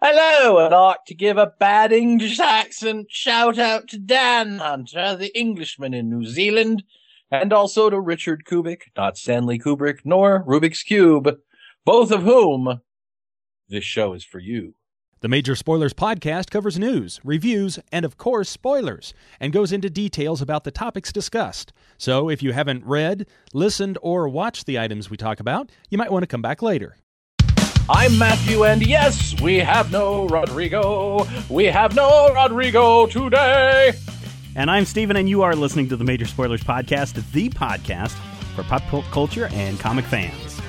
Hello, I'd like to give a bad English accent shout out to Dan Hunter, the Englishman in New Zealand, and also to Richard Kubik, not Stanley Kubrick, nor Rubik's Cube, both of whom this show is for you. The Major Spoilers podcast covers news, reviews, and of course, spoilers, and goes into details about the topics discussed. So if you haven't read, listened, or watched the items we talk about, you might want to come back later. I'm Matthew, and yes, we have no Rodrigo. We have no Rodrigo today. And I'm Steven, and you are listening to the Major Spoilers Podcast, the podcast for pop culture and comic fans.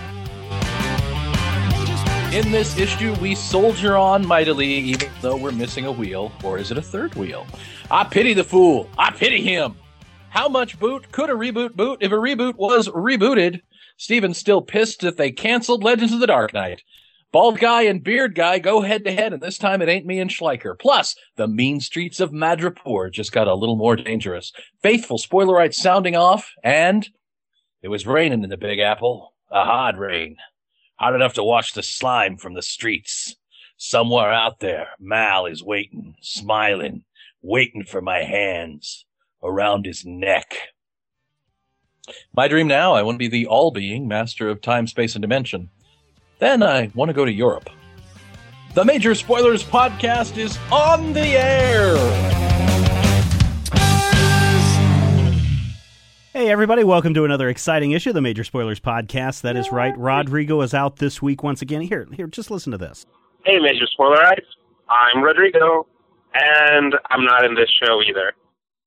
In this issue, we soldier on mightily, even though we're missing a wheel. Or is it a third wheel? I pity the fool. I pity him. How much boot could a reboot boot if a reboot was rebooted? Steven's still pissed that they canceled Legends of the Dark Knight. Bald guy and beard guy go head to head, and this time it ain't me and Schleicher. Plus, the mean streets of Madripoor just got a little more dangerous. Faithful spoilerites sounding off, and it was raining in the Big Apple. A hard rain. Hard enough to wash the slime from the streets. Somewhere out there, Mal is waiting, smiling, waiting for my hands around his neck. My dream now, I want to be the all being master of time, space, and dimension. Then I want to go to Europe. The Major Spoilers podcast is on the air. Hey, everybody, welcome to another exciting issue of the Major Spoilers Podcast. That is right. Rodrigo is out this week once again. Here, here, just listen to this. Hey, Major Spoilerites. I'm Rodrigo, and I'm not in this show either.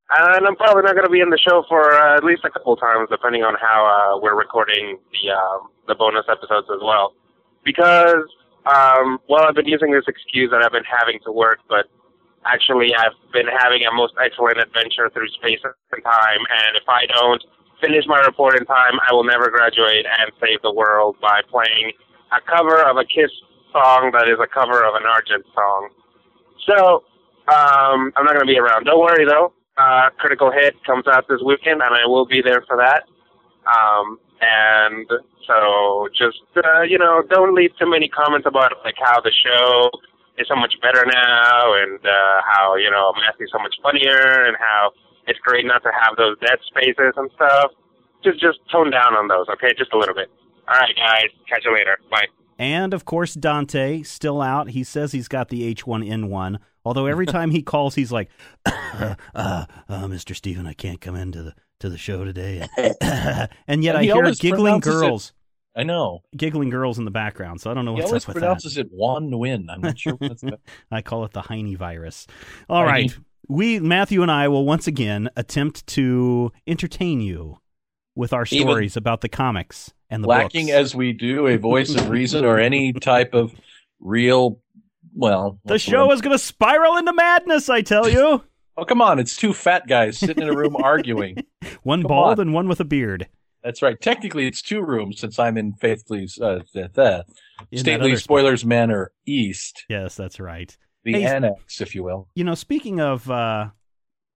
And I'm probably not going to be in the show for uh, at least a couple times, depending on how uh, we're recording the uh, the bonus episodes as well. Because, um, well, I've been using this excuse that I've been having to work, but actually I've been having a most excellent adventure through space and time, and if I don't finish my report in time, I will never graduate and save the world by playing a cover of a Kiss song that is a cover of an Argent song. So, um, I'm not going to be around. Don't worry though. Uh, Critical Hit comes out this weekend, and I will be there for that. Um, and so just, uh, you know, don't leave too many comments about like how the show is so much better now and uh, how you know Matthew's so much funnier and how it's great not to have those dead spaces and stuff. Just just tone down on those, okay? Just a little bit. All right, guys. Catch you later. Bye. And of course, Dante still out. He says he's got the H1N1. Although every time he calls, he's like, uh, uh, uh, "Mr. Steven, I can't come into the to the show today." and yet And I he hear giggling pronounces it- girls, I know. giggling girls in the background. So I don't know He what's always up with that. pronounces it Juan Nguyen. I'm not sure what's that. I call it the Heine virus. All Heine. right. We, Matthew and I, will once again attempt to entertain you with our Even stories about the comics and the Lacking books. as we do a voice of reason or any type of real, well, the show word? is going to spiral into madness, I tell you. Oh, come on. It's two fat guys sitting in a room arguing. one Come bald on. and one with a beard. That's right. Technically, it's two rooms since I'm in Faithfully's uh, the, the Stately Spoilers Manor East, Yes, that's right. the Hey, annex, if you will. You know, speaking of uh,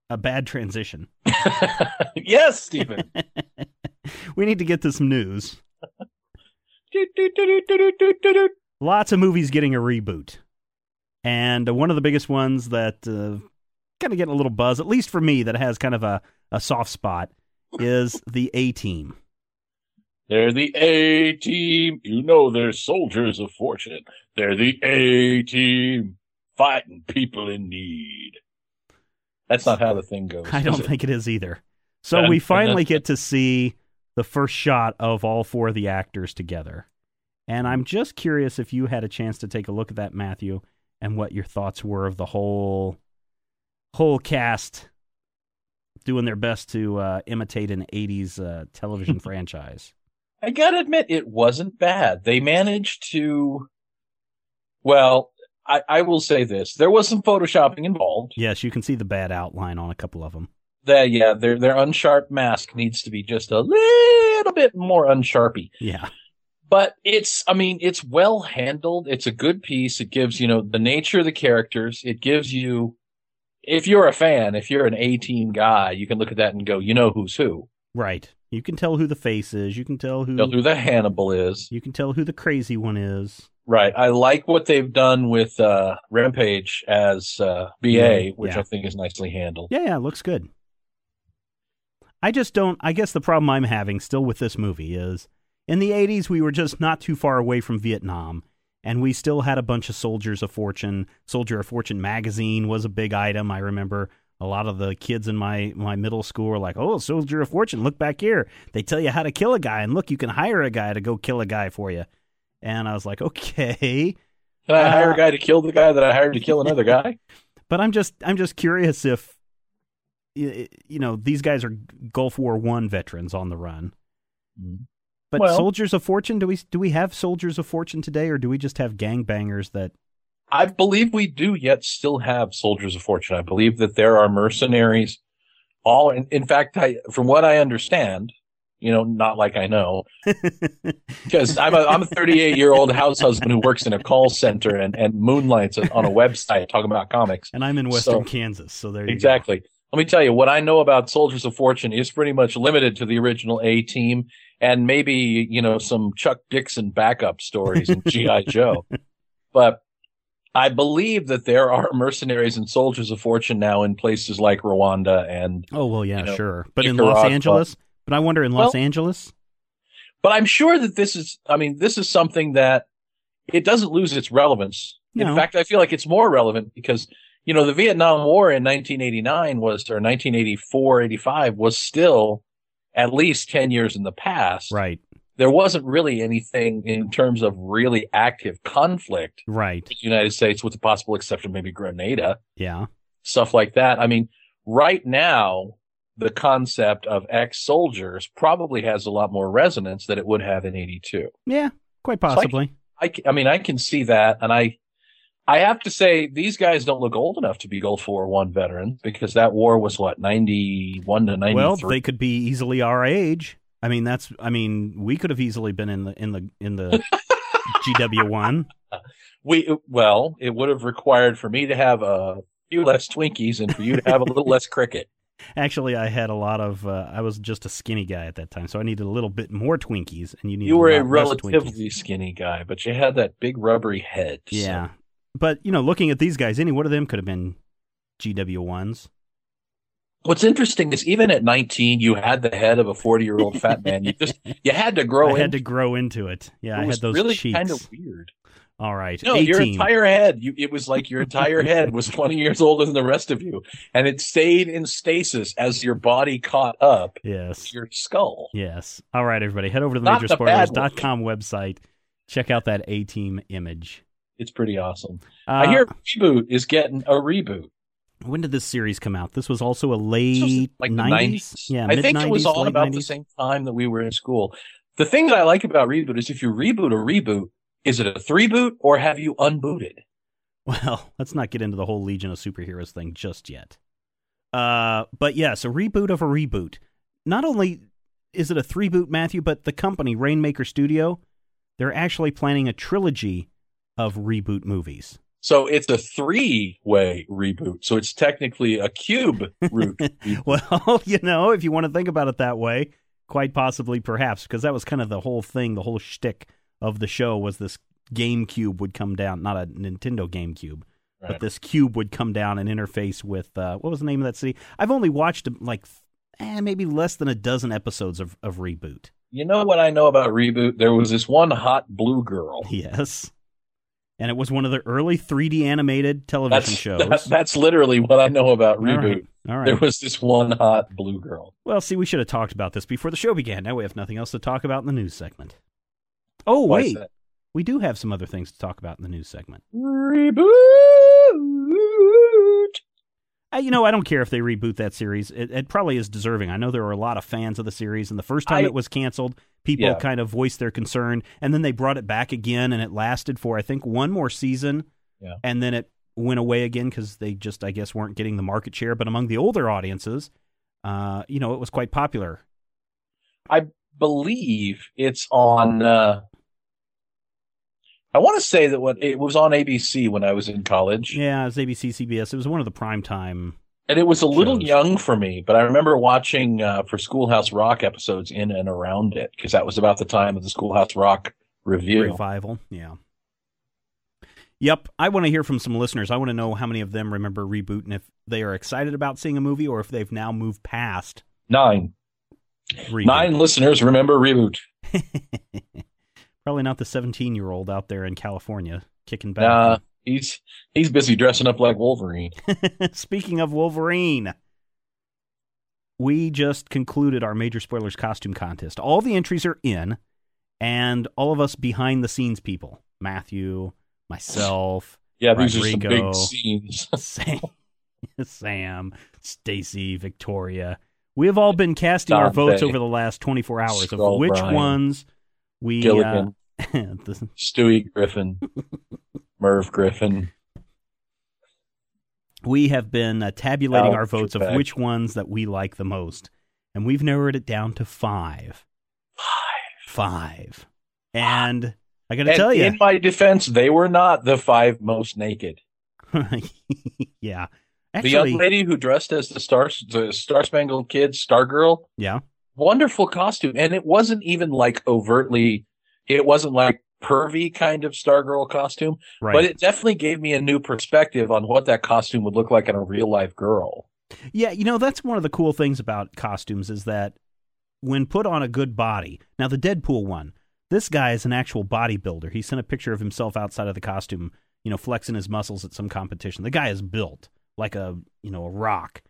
a bad transition, yes, Stephen. we need to get to some news. Lots of movies getting a reboot. And one of the biggest ones that uh, kind of getting a little buzz, at least for me, that has kind of a, a soft spot, is the A Team. They're the A team. You know they're soldiers of fortune. They're the A team fighting people in need. That's not how the thing goes. I don't it? think it is either. So we finally get to see the first shot of all four of the actors together. And I'm just curious if you had a chance to take a look at that, Matthew, and what your thoughts were of the whole whole cast doing their best to uh, imitate an 80s uh, television franchise. I gotta admit, it wasn't bad. They managed to. Well, I, I will say this: there was some photoshopping involved. Yes, you can see the bad outline on a couple of them. That yeah, their their unsharp mask needs to be just a little bit more unsharpy. Yeah. But it's, I mean, it's well handled. It's a good piece. It gives you know the nature of the characters. It gives you, if you're a fan, if you're an A team guy, you can look at that and go, you know who's who. Right. You can tell who the face is. You can tell who. Know who the Hannibal is. You can tell who the crazy one is. Right. I like what they've done with uh, Rampage as uh, BA, Yeah, which yeah. I think is nicely handled. Yeah, yeah, it looks good. I just don't. I guess the problem I'm having still with this movie is in the 80s, we were just not too far away from Vietnam, and we still had a bunch of Soldiers of Fortune. Soldier of Fortune magazine was a big item. I remember a lot of the kids in my, my middle school were like, oh, Soldier of Fortune, look back here. They tell you how to kill a guy, and look, you can hire a guy to go kill a guy for you. And I was like, okay. Can I hire Uh, a guy to kill the guy that I hired to kill another guy? But I'm just I'm just curious if you know these guys are Gulf War One veterans on the run. But Well- soldiers of fortune, do we do we have soldiers of fortune today, or do we just have gangbangers that? I believe we do yet still have soldiers of fortune. I believe that there are mercenaries. All in, in fact, I, from what I understand, you know, not like I know, because I'm a I'm a 38 year old house husband who works in a call center and and moonlights on a website talking about comics. and I'm in Western So- Kansas, so there you Exactly. Let me tell you what I know about Soldiers of Fortune is pretty much limited to the original A team and maybe, you know, some Chuck Dixon backup stories in G.I. Joe. But I believe that there are mercenaries and soldiers of fortune now in places like Rwanda and. Oh well, yeah, you know, sure. But in Los Angeles, but I wonder in Los Well- Angeles. but I'm sure that this is I mean, this is something that it doesn't lose its relevance. No. In fact, I feel like it's more relevant because you know, the Vietnam War in 1989 was, or 1984, 85 was still at least 10 years in the past. Right, There wasn't really anything in terms of really active conflict right, in the United States, with the possible exception maybe Grenada, yeah, stuff like that. I mean, right now, the concept of ex soldiers probably has a lot more resonance than it would have in 82. yeah, quite like- I, I mean, I can see that. And I, I have to say, these guys don't look old enough to be Gulf War One veterans because that war was what, 91 to 93? Well, they could be easily our age. I mean, that's. I mean, we could have easily been in the in the in the GW one. we, well, it would have required for me to have a few less Twinkies and for you to have a little less cricket. Actually, I had a lot of. Uh, I was just a skinny guy at that time, so I needed a little bit more Twinkies, and you needed You were a less relatively skinny guy, but you had that big rubbery head. so- Yeah, but you know, looking at these guys, any one of them could have been GW ones. What's interesting is even at 19, you had the head of a 40 year old fat man. You just, you had to grow I in. had to grow into it. Yeah, it I had those really cheeks. kind of weird. All right, No, your entire head. You, it was like your entire head was 20 years older than the rest of you. And it stayed in stasis as your body caught up Yes. your skull. Yes. All right, everybody, head over to the Not majorspoilers.com website. Check out that A Team image. It's pretty awesome. Uh, I hear Reboot is getting a reboot. When did this series come out? This was also a late like 90s? 90s. Yeah, I think it was mid-90s, on late about 90s. the same time that we were in school. The thing that I like about Reboot is if you reboot a reboot, is it a three boot or have you unbooted? Well, let's not get into the whole Legion of Superheroes thing just yet. Uh, but yes, a reboot of a reboot. Not only is it a three boot, Matthew, but the company, Rainmaker Studio, they're actually planning a trilogy of reboot movies. So it's a three way reboot. So it's technically a cube root. Well, you know, if you want to think about it that way, quite possibly, perhaps, because that was kind of the whole thing, the whole shtick of the show was this GameCube would come down, not a Nintendo GameCube, but this cube would come down and interface with uh, what was the name of that city? I've only watched like eh, maybe less than a dozen episodes of, of Reboot. You know what I know about reboot? There was this one hot blue girl. Yes. And it was one of the early 3D animated television That's shows. that- that's literally what I know about reboot. right. All right. There was this one hot blue girl. Well, see, we should have talked about this before the show began. Now we have nothing else to talk about in the news segment. Oh, Why wait. We do have some other things to talk about in the news segment. Reboot. Uh, you know, I don't care if they reboot that series. It, it probably is deserving. I know there were a lot of fans of the series, and the first time I- it was canceled, people Yeah. kind of voiced their concern, and then they brought it back again, and it lasted for I think one more season, Yeah. and then it went away again because they just I guess weren't getting the market share. But among the older audiences, uh, you know, it was quite popular. I believe it's on. Uh, I want to say that when it was on ABC when I was in college, Yeah, it was ABC, CBS. It was one of the prime time. and it was a little Shows. young for me. But I remember watching uh, for Schoolhouse Rock episodes in and around it because that was about the time of the Schoolhouse Rock review. revival. Yeah. Yep. I want to hear from some listeners. I want to know how many of them remember reboot and if they are excited about seeing a movie or if they've now moved past Nine, reboot. nine listeners remember reboot. Probably not the 17 year old out there in California kicking Nah, back. he's he's busy dressing up like Wolverine. Speaking of Wolverine, we just concluded our major spoilers costume contest. All the entries are in, and all of us behind the scenes people Matthew, myself, Yeah, these are some big scenes. Sam, Sam, Stacy, Victoria. We have all been casting our votes over the last 24 hours Skull of which Brian. ones we. Uh, Gilligan, the- Stewie Griffin, Merv Griffin. we have been uh, tabulating Alex our votes of which ones that we like the most, and we've narrowed it down to five. Five. Five. And I got to tell you, in my defense, they were not the five most naked. yeah, the young lady who dressed as the star, the Star Spangled Kid, Stargirl, yeah, wonderful costume, and it wasn't even like overtly. It wasn't like pervy kind of Stargirl costume, right. but it definitely gave me a new perspective on what that costume would look like in a real life girl. Yeah, you know, that's one of the cool things about costumes is that when put on a good body. Now, the Deadpool one, this guy is an actual bodybuilder. He sent a picture of himself outside of the costume, you know, flexing his muscles at some competition. The guy is built like a, you know, a rock.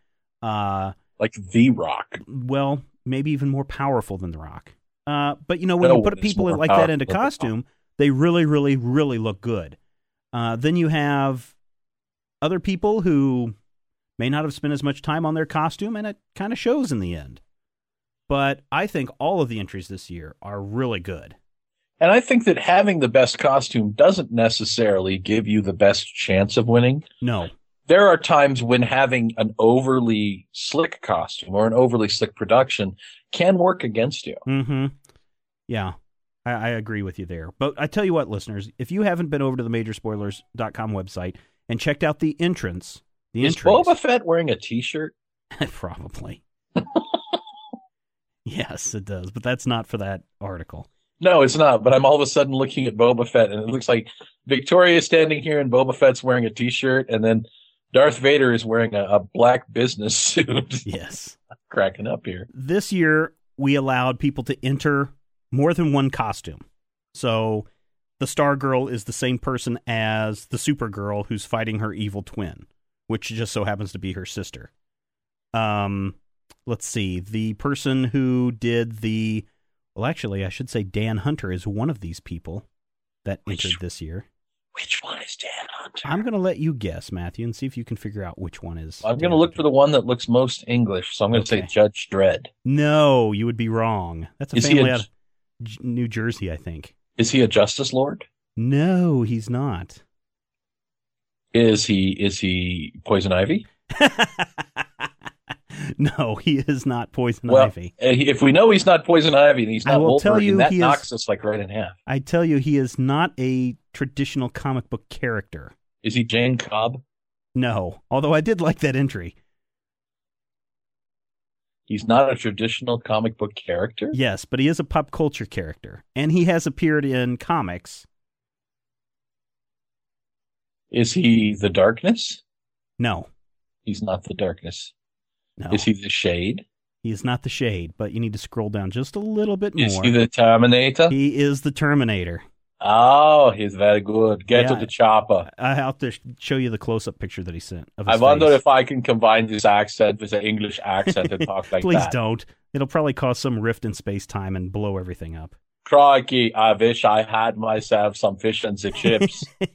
Uh, Like The Rock. well, maybe even more powerful than the rock. Uh, but you know, when No you put people like that into powerful than The Rock. costume, they really, really, really look good. Uh, then you have other people who may not have spent as much time on their costume, and it kind of shows in the end. But I think all of the entries this year are really good. And I think that having the best costume doesn't necessarily give you the best chance of winning. No, There are times when having an overly slick costume or an overly slick production can work against you. Mm-hmm. Yeah, I, I agree with you there. But I tell you what, listeners, if you haven't been over to the majorspoilers.com website and checked out the entrance, the entrance. Is entries, Boba Fett wearing a t-shirt? probably. yes, it does, but that's not for that article. No, it's not. But I'm all of a sudden looking at Boba Fett, and it looks like Victoria is standing here, and Boba Fett's wearing a T-shirt, and then Darth Vader is wearing a, a black business suit. Yes. Cracking up here. This year, we allowed people to enter more than one costume. So the Stargirl is the same person as the Supergirl who's fighting her evil twin, which just so happens to be her sister. Um, let's see. The person who did the well, actually, I should say Dan Hunter is one of these people that entered this year. Which one is Dan Hunter? I'm going to let you guess, Matthew, and see if you can figure out which one is. I'm going to look for the one that looks most English, so I'm going to Okay. say Judge Dredd. No, you would be wrong. That's a Is family a- out of New Jersey, I think. Is he a Justice Lord? No, he's not. Is he is he Poison Ivy? no, he is not Poison Well, Ivy. Uh, If we know he's not Poison Ivy and he's not I not will tell you that he is- knocks us like right in half. I tell you, he is not a traditional comic book character. Is he Jane Cobb? No, although I did like that entry. He's not a traditional comic book character. Yes, but he is a pop culture character, and he has appeared in comics. Is he the Darkness? No, He's not the Darkness. no, Is he the Shade? he is not the Shade. But you need to scroll down just a little bit more. Is he the Terminator? He is the Terminator. Oh, he's very good. Get Yeah. to the chopper. I have to show you the close-up picture that he sent. Of his I wonder face. if I can combine this accent with an English accent and talk like Please that. Please don't. It'll probably cause some rift in space time and blow everything up. Crikey, I wish I had myself some fish and the chips.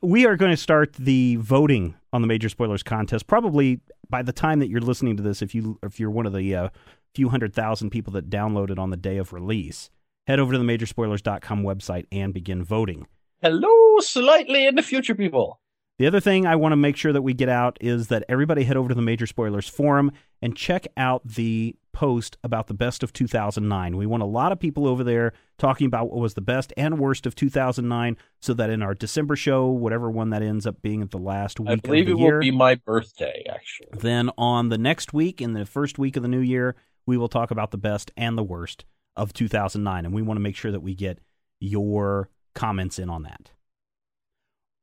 We are going to start the voting on the major spoilers contest probably by the time that you're listening to this, if you if you're one of the uh, few hundred thousand people that downloaded on the day of release, head over to the majorspoilers.com website and begin voting. Hello, slightly in the future, people. The other thing I want to make sure that we get out is that everybody head over to the Major Spoilers forum and check out the post about the best of 2009. We want a lot of people over there talking about what was the best and worst of 2009 so that in our December show, whatever one that ends up being at the last week I believe of the it year, will be my birthday, actually. then on the next week, in the first week of the new year, we will talk about the best and the worst of 2009. And we want to make sure that we get your comments in on that.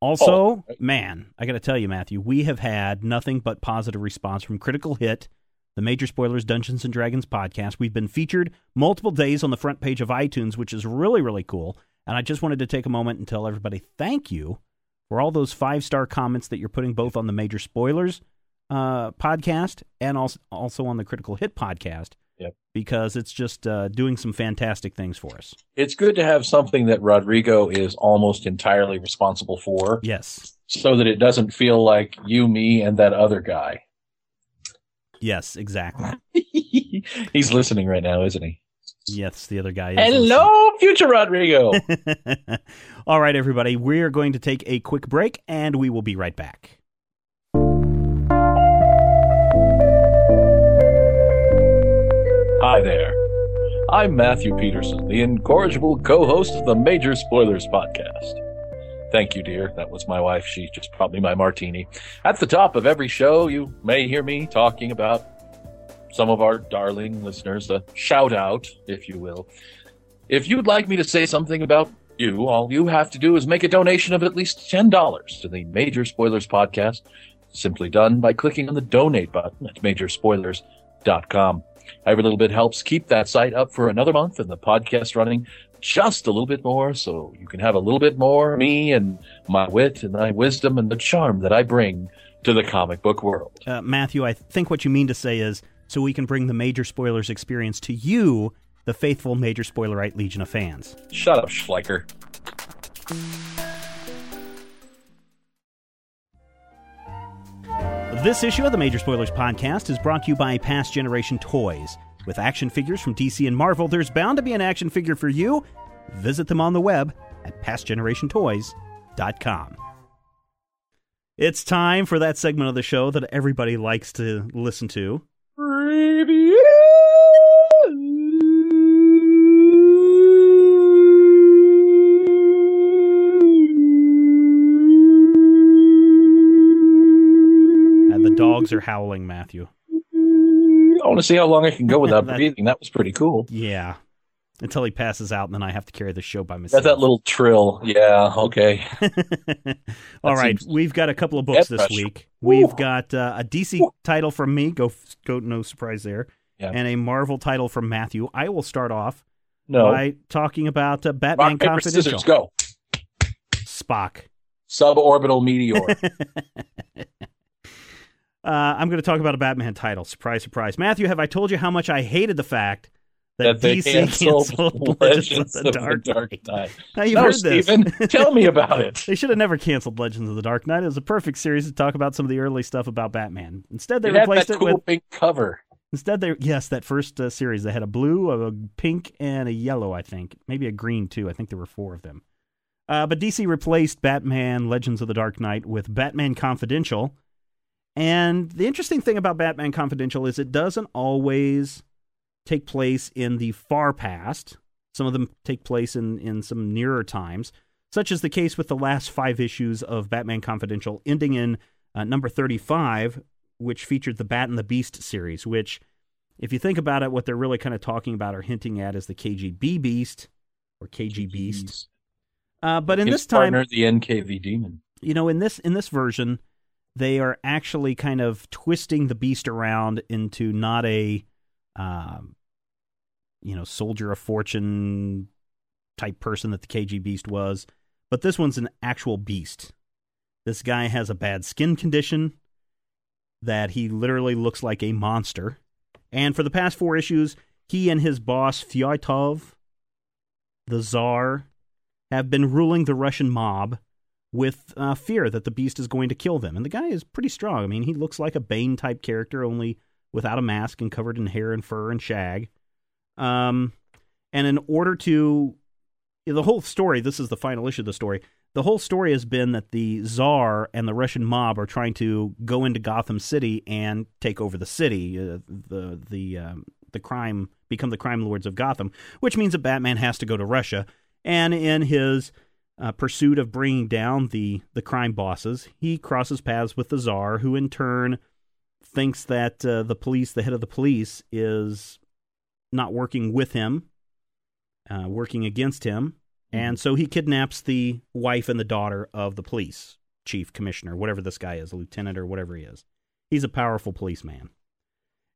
Also, Oh, man, I got to tell you, Matthew, we have had nothing but positive response from Critical Hit, the Major Spoilers Dungeons and Dragons podcast. We've been featured multiple days on the front page of iTunes, which is really, really cool. And I just wanted to take a moment and tell everybody thank you for all those five star comments that you're putting both on the Major Spoilers uh, podcast and also, also on the Critical Hit podcast. Yep. Because it's just uh, doing some fantastic things for us. It's good to have something that Rodrigo is almost entirely responsible for Yes. so that it doesn't feel like you, me, and that other guy. Yes, exactly. He's listening right now, isn't he? Yes, the other guy is. Hello, future Rodrigo. All right, everybody. We're going to take a quick break and we will be right back. Hi there. I'm Matthew Peterson, the incorrigible co host of the Major Spoilers podcast. Thank you, dear. That was my wife. She just brought me my martini. At the top of every show, you may hear me talking about some of our darling listeners, a shout out, if you will. If you'd like me to say something about you, all you have to do is make a donation of at least $10 to the Major Spoilers podcast, simply done by clicking on the donate button at majorspoilers.com. Every little bit helps keep that site up for another month and the podcast running just a little bit more so you can have a little bit more me and my wit and my wisdom and the charm that I bring to the comic book world. Uh, Matthew, I think what you mean to say is so we can bring the major spoilers experience to you, the faithful Major Spoilerite Legion of fans. Shut up, Schleicher. This issue of the Major Spoilers podcast is brought to you by Past Generation Toys. With action figures from DC and Marvel, there's bound to be an action figure for you. Visit them on the web at pastgenerationtoys.com. It's time for that segment of the show that everybody likes to listen to. Dogs are howling, Matthew. I want to see how long I can go without That- breathing. That was pretty cool. Yeah. Until he passes out, and then I have to carry the show by Got myself. that little trill. Yeah, okay. All right, we've got a couple of books this pressure. week. We've got uh, a DC title from me. Go, go, no surprise there. Yeah. And a Marvel title from Matthew. I will start off No. by talking about uh, Batman Rock, paper, Confidential. scissors, go. Spock. Suborbital meteor. Uh, I'm going to talk about a Batman title. Surprise, surprise. Matthew, have I told you how much I hated the fact that, that DC canceled, canceled Legends of the Dark, Knight? Knight. Now, you've No, heard this. Steven, tell me about it. They should have never canceled Legends of the Dark Knight. It was a perfect series to talk about some of the early stuff about Batman. Instead, they It replaced it cool with pink cover. instead they yes that first uh, series they had a blue, a pink, and a yellow. I think maybe a green too. I think there were four of them. Uh, but DC replaced Batman Legends of the Dark Knight with Batman Confidential. And the interesting thing about Batman Confidential is it doesn't always take place in the far past. Some of them take place in, in some nearer times, such as the case with the last five issues of Batman Confidential, ending in uh, number 35, which featured the Bat and the Beast series, which, if you think about it, what they're really kind of talking about or hinting at is the KGB Beast or KG Beast. Uh, but in His this time, partner, the NKVDemon. you know in this in this version they are actually kind of twisting the beast around into not a um, you know soldier of fortune type person that the kg beast was but this one's an actual beast. This guy has a bad skin condition that he literally looks like a monster. And for the past four issues he and his boss Fyatov the czar have been ruling the russian mob with uh, fear that the beast is going to kill them. And the guy is pretty strong. I mean, he looks like a Bane type character, only without a mask and covered in hair and fur and shag. Um, and in order to the whole story, this is the final issue of the story. The whole story has been that the czar and the Russian mob are trying to go into Gotham City and take over the city. Uh, the the um, the crime become the crime lords of Gotham, which means that Batman has to go to Russia. And in his uh, pursuit of bringing down the the crime bosses, he crosses paths with the czar, who in turn thinks that uh, the police, the head of the police, is not working with him, uh, working against him, and so he kidnaps the wife and the daughter of the police chief, commissioner, whatever this guy is, a lieutenant or whatever he is. He's a powerful policeman.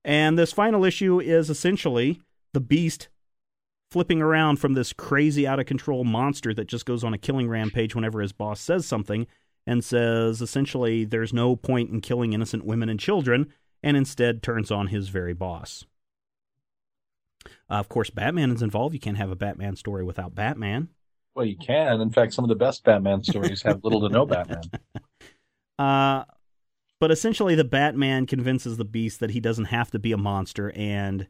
And this final issue is essentially the beast flipping around from this crazy out of control monster that just goes on a killing rampage whenever his boss says something and says essentially there's no point in killing innocent women and children and instead turns on his very boss. Uh, of course, Batman is involved. You can't have a Batman story without Batman. Well, you can. In fact, some of the best Batman stories have little to no Batman. Uh, but essentially, the Batman convinces the Beast that he doesn't have to be a monster. And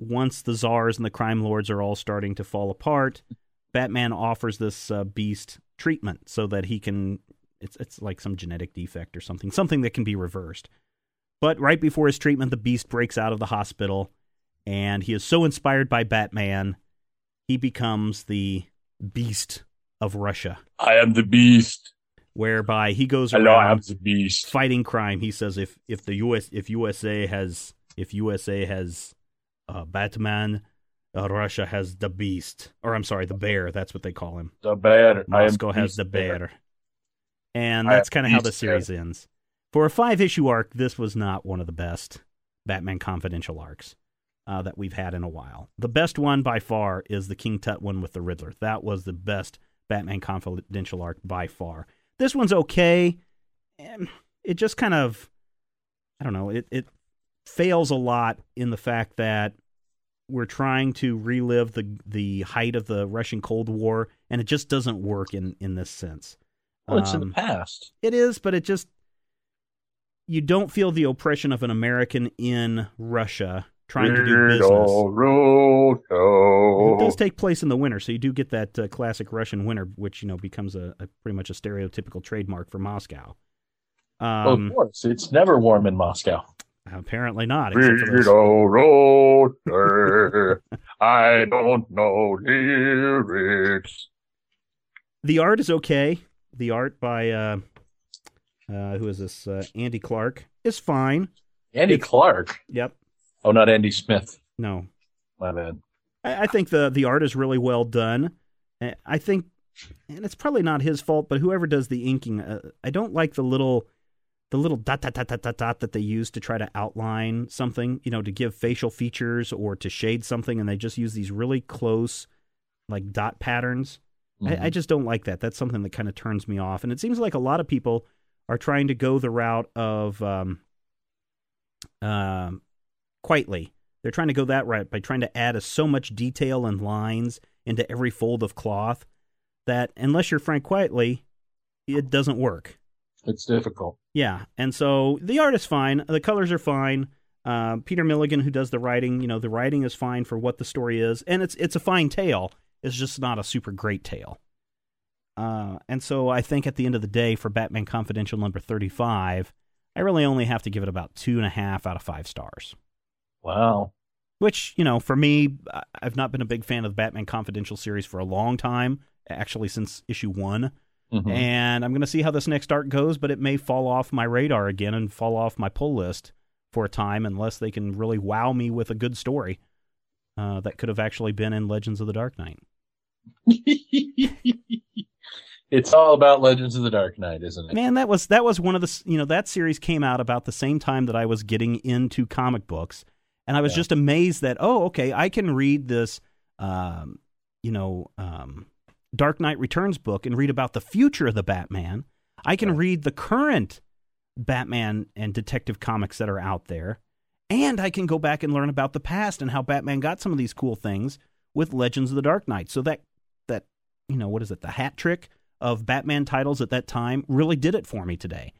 once the czars and the crime lords are all starting to fall apart, Batman offers this uh, Beast treatment so that he can. It's it's like some genetic defect or something, something that can be reversed. But right before his treatment, the Beast breaks out of the hospital, and he is so inspired by Batman, he becomes the Beast of Russia, I am the beast. whereby he goes Hello, I am around the beast. fighting crime. He says if if the US if USA has if USA has uh, Batman, uh, Russia has the Beast, or I'm sorry, the Bear. That's what they call him. The bear. I Moscow has the Bear, and that's kind of how the Beast Bear. series ends. For a five issue arc, this was not one of the best Batman Confidential arcs uh, that we've had in a while. The best one by far is the King Tut one with the Riddler. That was the best Batman Confidential arc by far. This one's okay. and It just kind of, I don't know, it, it fails a lot in the fact that we're trying to relive the the height of the Russian Cold War, and it just doesn't work in in this sense. Well, it's in Um, the past. it is, but it just you don't feel the oppression of an American in Russia trying to do business. It does take place in the winter, so you do get that uh, classic Russian winter, which you know becomes a, a pretty much a stereotypical trademark for Moscow. Well, Um, of course, it's never warm in Moscow. Apparently not. Except for I don't know lyrics. the art is okay. The art by uh, uh, who is this? Uh, Andy Clarke is fine. Andy It's- Clarke. Yep. Oh, not Andy Smith. No, My bad. I, I think the the art is really well done. Uh, I think, and it's probably not his fault, but whoever does the inking, uh, I don't like the little the little dot dot dot dot dot dot that they use to try to outline something, you know, to give facial features or to shade something, and they just use these really close like dot patterns. I, I just don't like that. That's something that kind of turns me off. And it seems like a lot of people are trying to go the route of um, um, Quitely. They're trying to go that route by trying to add a, so much detail and lines into every fold of cloth that unless you're Frank Quitely, it doesn't work. It's difficult. Yeah, and so the art is fine. The colors are fine. Uh, Peter Milligan, who does the writing, you know, the writing is fine for what the story is, and it's it's a fine tale. It's just not a super great tale. Uh, and so I think at the end of the day, for Batman Confidential number thirty-five, I really only have to give it about two and a half out of five stars. Wow. Which you know, for me, I've not been a big fan of the Batman Confidential series for a long time, actually since issue one. Mhm. And I'm going to see how this next arc goes, but it may fall off my radar again and fall off my pull list for a time unless they can really wow me with a good story uh, that could have actually been in Legends of the Dark Knight. it's all about Legends of the Dark Knight, isn't it? Man, that was that was one of the you know that series came out about the same time that I was getting into comic books, and I was Yeah. just amazed that oh okay I can read this um, you know um, Dark Knight Returns book and read about the future of the Batman. I can Right. read the current Batman and detective comics that are out there, and I can go back and learn about the past and how Batman got some of these cool things with Legends of the Dark Knight. So that that you know what is it the hat trick of Batman titles at that time really did it for me today.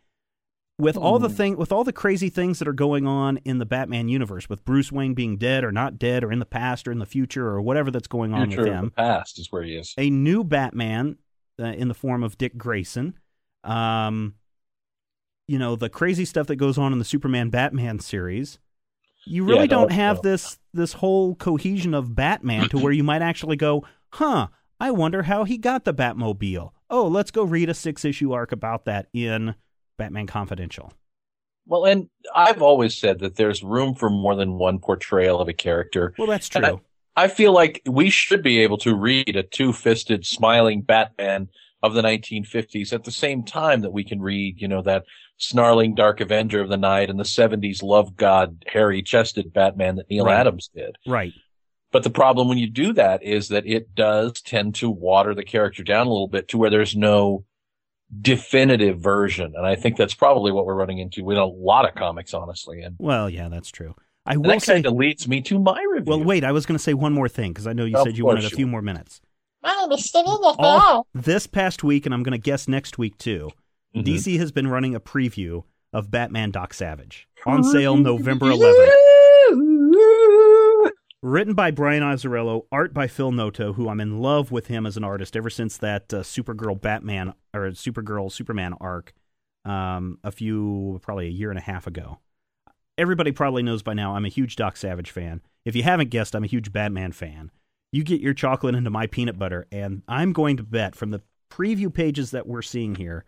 With all the Hmm. thing, with all the crazy things that are going on in the Batman universe, with Bruce Wayne being dead or not dead, or in the past or in the future, or whatever that's going on Future with of the him, past is where he is. a new Batman uh, in the form of Dick Grayson. Um, you know the crazy stuff that goes on in the Superman Batman series. You really Yeah, don't no, have no. this this whole cohesion of Batman to where you might actually go, huh? I wonder how he got the Batmobile. Oh, let's go read a six issue arc about that in Batman Confidential. Well, and I've always said that there's room for more than one portrayal of a character. Well, that's And I- true. I feel like we should be able to read a two-fisted, smiling Batman of the 1950s at the same time that we can read, you know, that snarling Dark Avenger of the Night and the 70s love god, hairy-chested Batman that Neal Right. Adams did. right. But the problem when you do that is that it does tend to water the character down a little bit to where there's no definitive version. And I think that's probably what we're running into with a lot of comics, honestly. And, Well, yeah, that's true. I and will that say. kind of leads me to my review. Well, wait. I was going to say one more thing because I know you Of said you course wanted a few will. more minutes. Mom is still All, this past week, and I'm going to guess next week too. Mhm. DC has been running a preview of Batman Doc Savage on sale November 11th. Written by Brian Azzarello, art by Phil Noto, who I'm in love with him as an artist ever since that uh, Supergirl Batman or Supergirl Superman arc um, a few, probably a year and a half ago. Everybody probably knows by now I'm a huge Doc Savage fan. If you haven't guessed, I'm a huge Batman fan. You get your chocolate into my peanut butter, and I'm going to bet from the preview pages that we're seeing here,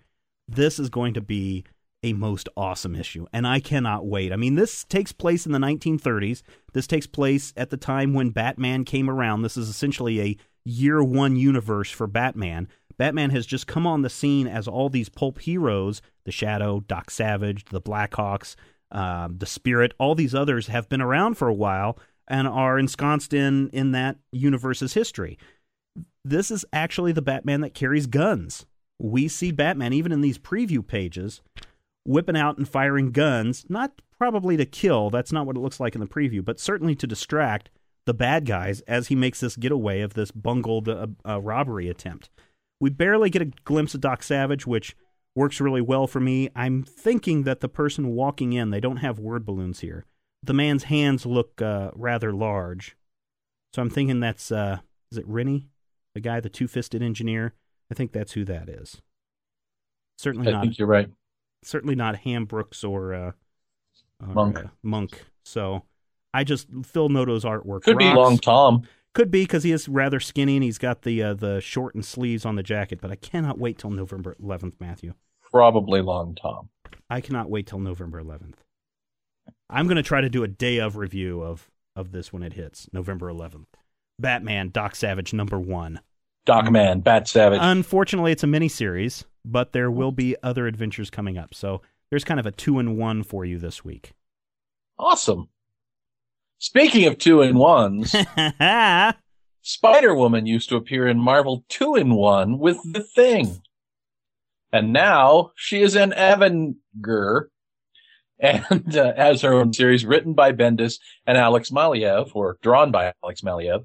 this is going to be a most awesome issue, and I cannot wait. I mean, this takes place in the 1930s. This takes place at the time when Batman came around. This is essentially a year one universe for Batman. Batman has just come on the scene as all these pulp heroes the Shadow, Doc Savage, the Blackhawks, um, the Spirit, all these others have been around for a while and are ensconced in, in that universe's history. This is actually the Batman that carries guns. We see Batman, even in these preview pages, whipping out and firing guns, not probably to kill, that's not what it looks like in the preview, but certainly to distract the bad guys as he makes this getaway of this bungled uh, uh, robbery attempt. We barely get a glimpse of Doc Savage, which works really well for me. I'm thinking that the person walking in, they don't have word balloons here. The man's hands look uh, rather large. So I'm thinking that's, uh, is it Renny? The guy, the two fisted engineer? I think that's who that is. Certainly I not think you're right. Certainly not Ham Brooks or, uh, or, Monk. uh, Monk. So I just Phil Noto's artwork Could be. Long Tom. Could be because he is rather skinny and he's got the uh, the shortened sleeves on the jacket. But I cannot wait till November 11th, Matthew. Probably Long Tom. I cannot wait till November 11th. I'm going to try to do a day of review of of this when it hits November 11th. Batman Doc Savage number one. Doc Man, Bat Savage. Unfortunately, it's a mini series, but there will be other adventures coming up. So there's kind of a two in one for you this week. awesome. Speaking of two in ones, Spider Woman used to appear in Marvel two in one with The Thing. And now she is an Avenger and uh, has her own series written by Bendis and Alex Maleev, or drawn by Alex Maleev.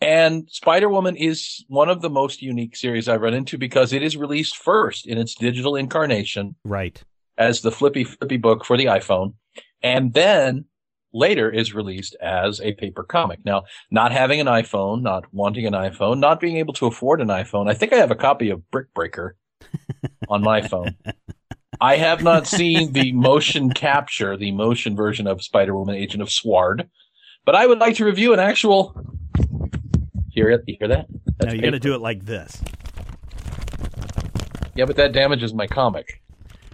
And Spider Woman is one of the most unique series I've run into because it is released first in its digital incarnation right. as the flippy flippy book for the iPhone, and then later is released as a paper comic. Now, not having an iPhone, not wanting an iPhone, not being able to afford an iPhone, I think I have a copy of Brick Breaker on my phone. I have not seen the motion capture, the motion version of Spider Woman Agent of Sword, but I would like to review an actual. You hear that? No, you got to do it like this. Yeah, but that damages my comic.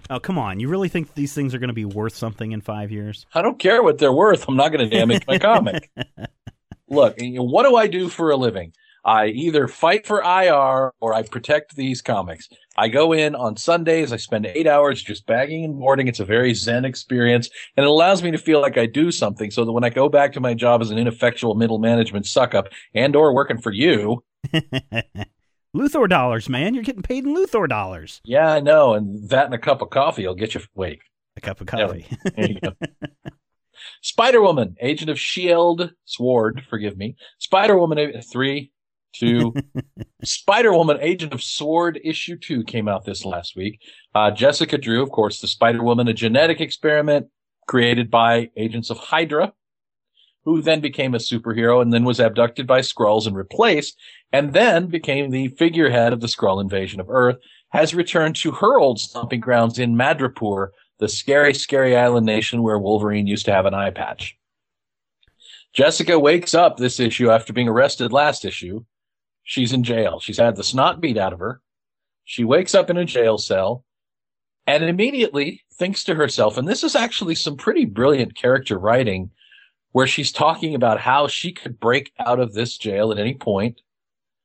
Oh, come on. You really think these things are going to be worth something in five years? I don't care what they're worth. I'm not going to damage my comic. Look, what do I do for a living? I either fight for IR or I protect these comics. I go in on Sundays. I spend eight hours just bagging and boarding. It's a very zen experience and it allows me to feel like I do something so that when I go back to my job as an ineffectual middle management suck up and or working for you. Luthor dollars, man. You're getting paid in Luthor dollars. Yeah, I know. And that and a cup of coffee will get you. Wait. A cup of coffee. Spider Woman, Agent of S.H.I.E.L.D. Sword, forgive me. Spider Woman uh, 3, two. Spider Woman, Agent of Sword, issue two came out this last week. Uh, Jessica Drew, of course, the Spider Woman, a genetic experiment created by agents of Hydra, who then became a superhero and then was abducted by Skrulls and replaced, and then became the figurehead of the Skrull invasion of Earth, has returned to her old stomping grounds in Madripoor, the scary, scary island nation where Wolverine used to have an eye patch. Jessica wakes up this issue after being arrested last issue She's in jail. She's had the snot beat out of her. She wakes up in a jail cell and immediately thinks to herself, and this is actually some pretty brilliant character writing where she's talking about how she could break out of this jail at any point.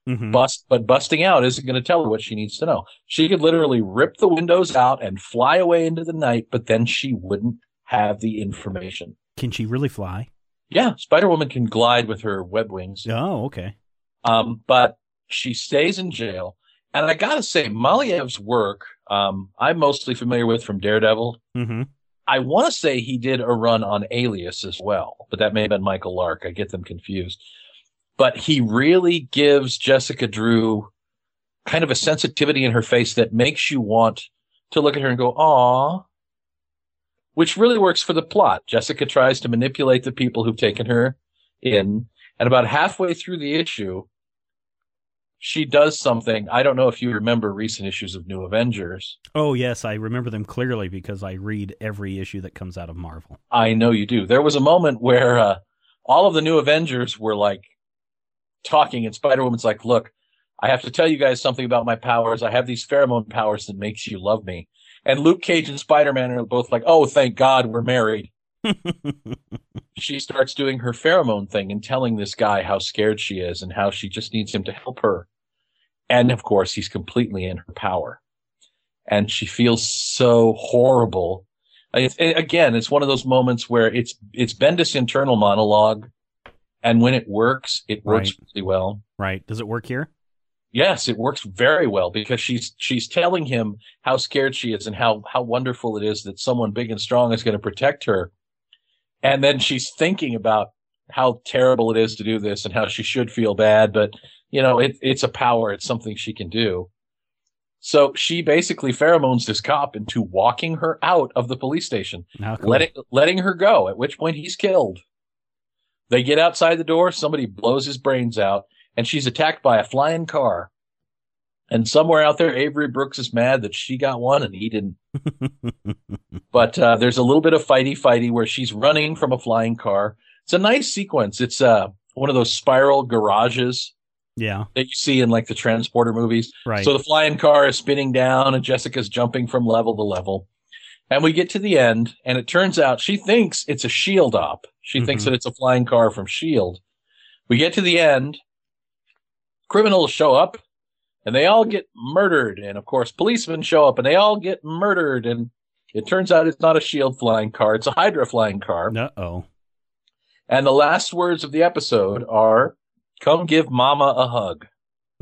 Mhm. Bust, but busting out isn't going to tell her what she needs to know. She could literally rip the windows out and fly away into the night, but then she wouldn't have the information. Can she really fly? Yeah, Spider Woman can glide with her web wings. Oh, okay. Um, but she stays in jail. And I gotta say, Maleev's work, um, I'm mostly familiar with from Daredevil. hmm I want to say he did a run on Alias as well, but that may have been Michael Lark. I get them confused. But he really gives Jessica Drew kind of a sensitivity in her face that makes you want to look at her and go, "Aw," which really works for the plot. Jessica tries to manipulate the people who've taken her in, and about halfway through the issue, she does something. I don't know if you remember recent issues of New Avengers. Oh, yes, I remember them clearly because I read every issue that comes out of Marvel. I know you do. There was a moment where uh, all of the new Avengers were like talking, and Spider Woman's like, "Look, I have to tell you guys something about my powers. I have these pheromone powers that makes you love me." And Luke Cage and Spider Man are both like, "Oh, thank God we're married." she starts doing her pheromone thing and telling this guy how scared she is and how she just needs him to help her. And of course, he's completely in her power. And she feels so horrible. It's, it- again, it's one of those moments where it's, it's Bendis' internal monologue. And when it works, it works Right. really well. right. Does it work here? Yes, it works very well because she's she's telling him how scared she is and how how wonderful it is that someone big and strong is going to protect her. And then she's thinking about how terrible it is to do this and how she should feel bad, but you know, it, it's a power, it's something she can do. So she basically pheromones this cop into walking her out of the police station cool. letting letting her go. At which point he's killed. They get outside the door. Somebody blows his brains out, and she's attacked by a flying car. And somewhere out there, Avery Brooks is mad that she got one and he didn't. But uh, there's a little bit of fighty fighty where she's running from a flying car. It's a nice sequence. It's uh, one of those spiral garages yeah, that you see in like the transporter movies. right. So the flying car is spinning down and Jessica's jumping from level to level. And we get to the end and it turns out she thinks it's a shield op. She thinks Mhm. that it's a flying car from shield. We get to the end. Criminals show up and they all get murdered. And of course, policemen show up and they all get murdered. And it turns out it's not a shield flying car. It's a Hydra flying car. uh oh. And the last words of the episode are, come give mama a hug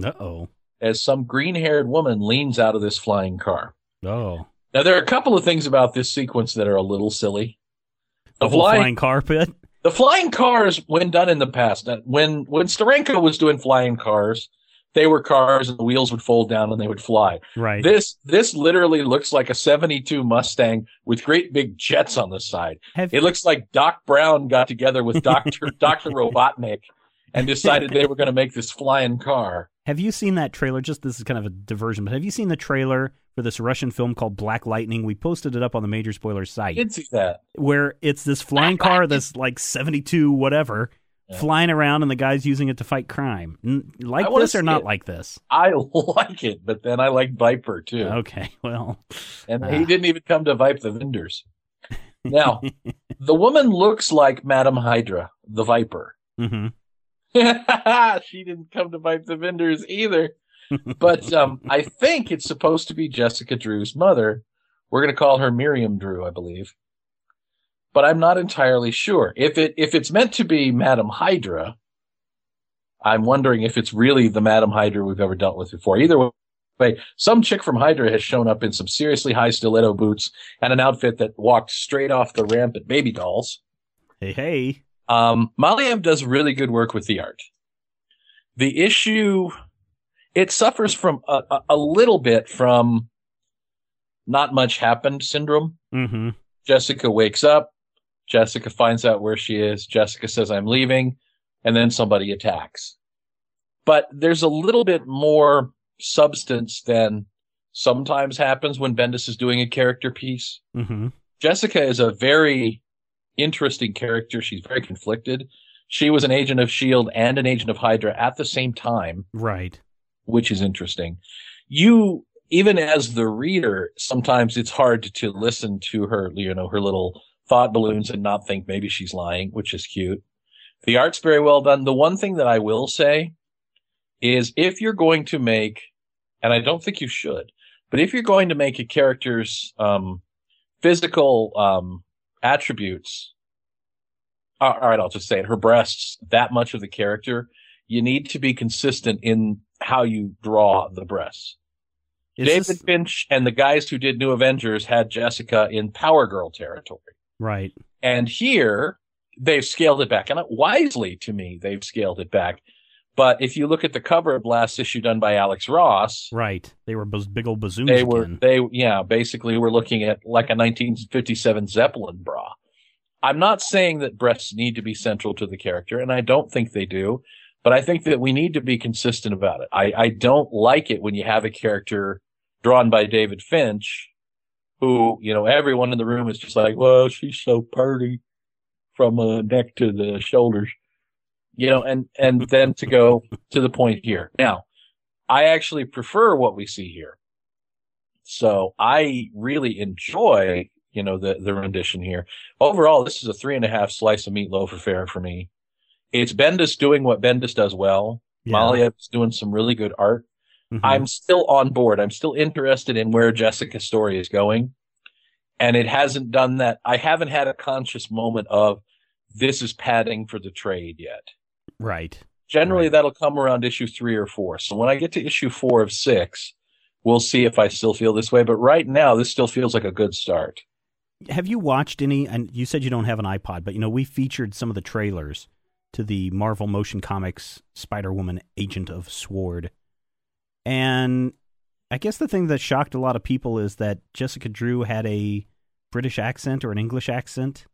Uh oh. as some green haired woman leans out of this flying car. Oh. Now, there are a couple of things about this sequence that are a little silly. The The flying, flying carpet. the flying cars, when done in the past, uh, when when Steranko was doing flying cars, they were cars and the wheels would fold down and they would fly. Right. This this literally looks like a '72 Mustang with great big jets on the side. Have, It looks like Doc Brown got together with Doctor Doctor Robotnik and decided they were going to make this flying car. have you seen that trailer? Just this is kind of a diversion, but have you seen the trailer for this Russian film called Black Lightning? We posted it up on the Major Spoilers I site, did see that. where it's this flying car that's like 72 whatever. Yeah. Flying around and the guy's using it to fight crime. Like this or not it. like this? I like it, but then I like Viper too. Okay, well, And Ah. he didn't even come to Vipe the vendors. Now, the woman looks like Madame Hydra, the Viper. hmm she didn't come to Vipe the vendors either. But um, I think it's supposed to be Jessica Drew's mother. We're going to call her Miriam Drew, I believe. But I'm not entirely sure. If it if it's meant to be Madam Hydra, I'm wondering if it's really the Madam Hydra we've ever dealt with before. Either way, some chick from Hydra has shown up in some seriously high stiletto boots and an outfit that walked straight off the ramp at Baby Dolls. hey, hey, Um, Maleev does really good work with the art. the issue it suffers from a, a, a little bit from not much happened syndrome. Mm-hmm. Jessica wakes up. Jessica finds out where she is. Jessica says, I'm leaving. And then somebody attacks. But there's a little bit more substance than sometimes happens when Bendis is doing a character piece. Mm-hmm. Jessica is a very interesting character. She's very conflicted. She was an agent of S.H.I.E.L.D. and an agent of Hydra at the same time, Right. which is interesting. You, even as the reader, sometimes it's hard to listen to her, you know, her little thought balloons and not think maybe she's lying, which is cute. The art's very well done. The one thing that I will say is if you're going to make, and I don't think you should, but if you're going to make a character's, um, physical, um, attributes, all right, I'll just say it, her breasts, that much of the character, you need to be consistent in how you draw the breasts. Is David this- Finch and the guys who did New Avengers had Jessica in Power Girl territory. right. And here they've scaled it back and wisely to me, they've scaled it back. But if you look at the cover of last issue done by Alex Ross, Right. They were big old bazooms they were, again. they, yeah, basically we're looking at like a 1957 Zeppelin bra. I'm not saying that breasts need to be central to the character, and I don't think they do, but I think that we need to be consistent about it. I, I don't like it when you have a character drawn by David Finch who, you know, everyone in the room is just like, well, she's so pretty from uh, neck to the shoulders, you know, and, and then to go to the point here. Now, I actually prefer what we see here. So I really enjoy, you know, the, the rendition here. Overall, this is a three and a half slice of meatloaf affair for me. It's Bendis doing what Bendis does well. Yeah. is doing some really good art. Mhm. I'm still on board. I'm still interested in where Jessica's story is going. And it hasn't done that. I haven't had a conscious moment of this is padding for the trade yet. Right. Generally, Right. that'll come around issue three or four. So when I get to issue four of six, we'll see if I still feel this way. But right now, this still feels like a good start. Have you watched any? And you said you don't have an iPod, but you know we featured some of the trailers to the Marvel Motion Comics Spider Woman Agent of Sword, and I guess the thing that shocked a lot of people is that Jessica Drew had a British accent or an English accent.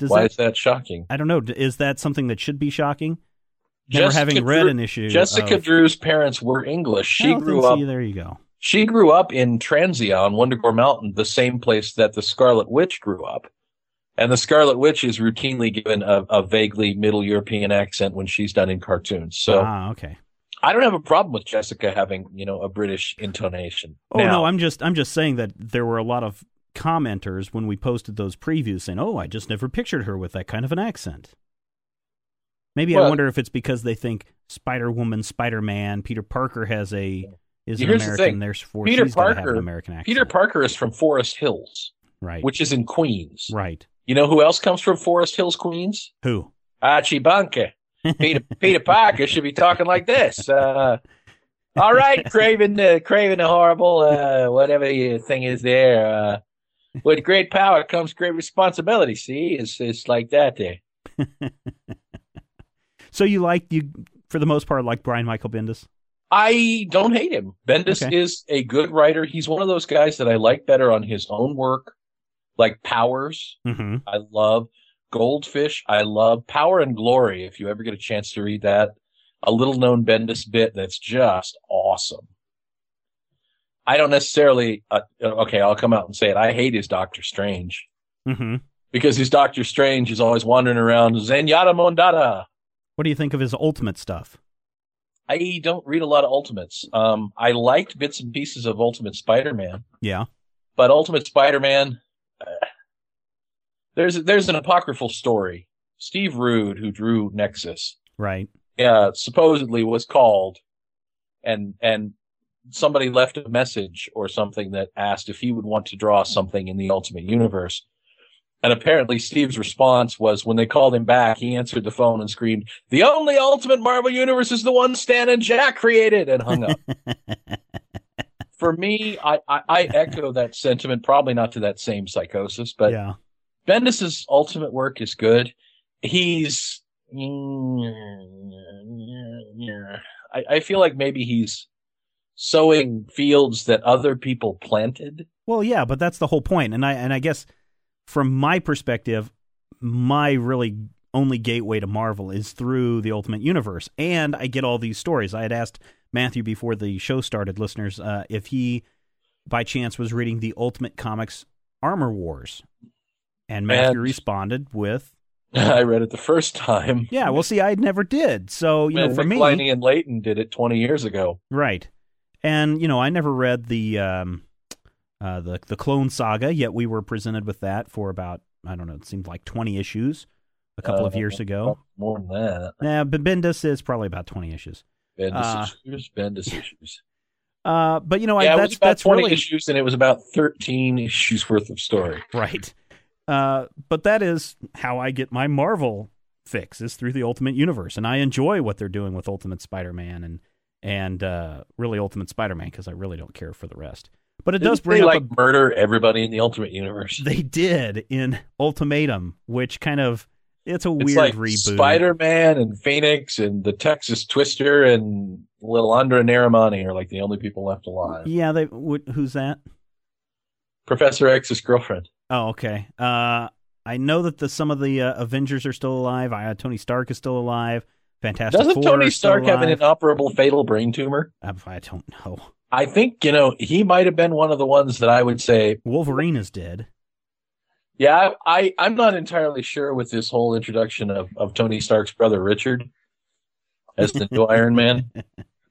Does Why that, is that shocking? I don't know. Is that something that should be shocking? Never Jessica having read Drew- an issue. Jessica of, Drew's parents were English. She grew up. there you go. She grew up in Transia on Wundagore Mountain, the same place that the Scarlet Witch grew up. And the Scarlet Witch is routinely given a, a vaguely Middle European accent when she's done in cartoons. So ah, okay. I don't have a problem with Jessica having, you know, a British intonation. Oh Now- no, I'm just I'm just saying that there were a lot of commenters when we posted those previews saying, "Oh, I just never pictured her with that kind of an accent." Maybe I wonder if it's because they think Spider Woman, Spider Man, Peter Parker has a is an the American, thing. therefore Peter she's got to have Parker- an American accent. Peter Parker is from Forest Hills, right? which is in Queens. right? You know who else comes from Forest Hills, Queens? Who? Archie Bunker. Peter Peter Parker should be talking like this. Uh, all right, Kraven, the Kraven the horrible, uh, whatever your thing is there. Uh, with great power comes great responsibility. See, it's it's like that there. So you like you for the most part like Brian Michael Bendis? I don't hate him. Bendis Okay. is a good writer. He's one of those guys that I like better on his own work, like Powers. Mm-hmm. I love Goldfish. I love Power and Glory. If you ever get a chance to read that, a little known Bendis bit that's just awesome. I don't necessarily, uh, okay, I'll come out and say it. I hate his Doctor Strange Mm-hmm. because his Doctor Strange is always wandering around Zenyatta Mondatta. What do you think of his Ultimate stuff? I don't read a lot of Ultimates. Um, I liked bits and pieces of Ultimate Spider-Man, Yeah. but Ultimate Spider-Man, uh, there's there's an apocryphal story. Steve Rude, who drew Nexus, Right. uh, supposedly was called, and and somebody left a message or something that asked if he would want to draw something in the Ultimate Universe. And apparently Steve's response was when they called him back, he answered the phone and screamed, the only Ultimate Marvel Universe is the one Stan and Jack created and hung up. For me, I, I, I echo that sentiment, probably not to that same psychosis, but yeah. Bendis's ultimate work is good. He's I, I feel like maybe he's sowing fields that other people planted. Well, yeah, but that's the whole point. And I and I guess from my perspective, my really only gateway to Marvel is through the Ultimate Universe, and I get all these stories. I had asked Matthew before the show started, listeners, uh, if he by chance was reading the Ultimate Comics Armor Wars, and Matthew And- responded with, I read it the first time. "Yeah, well, see, I never did. So you know, for Nick me, Lightning and Layton did it 20 years ago. Right. And you know, I never read the um uh the the Clone Saga, yet we were presented with that for about I don't know, it seemed like 20 issues a couple of Uh, years ago. More than that. Yeah, but Bendis is probably about 20 issues. Bendis Uh, issues. Bendis issues. Uh but you know, yeah, I, it that's was about that's 20 really issues, and it was about 13 issues worth of story. right. Uh but that is how I get my Marvel fix is through the Ultimate Universe and I enjoy what they're doing with Ultimate Spider-Man and and uh really Ultimate Spider-Man because I really don't care for the rest. But it does Didn't bring they up like a murder everybody in the Ultimate Universe. They did in Ultimatum, which kind of it's a It's weird like reboot. Spider Man and Phoenix and the Texas Twister and Lilandra Neramani are like the only people left alive. Yeah, they. Wh- who's that? Professor X's girlfriend. Oh, okay. Uh, I know that the some of the uh, Avengers are still alive. I, uh, Tony Stark is still alive. Fantastic Doesn't Four Tony Stark have an inoperable fatal brain tumor? I, I don't know. I think, you know, he might have been one of the ones that I would say, Wolverine is dead. yeah, I, I'm not entirely sure with this whole introduction of, of Tony Stark's brother Richard as the new Iron Man.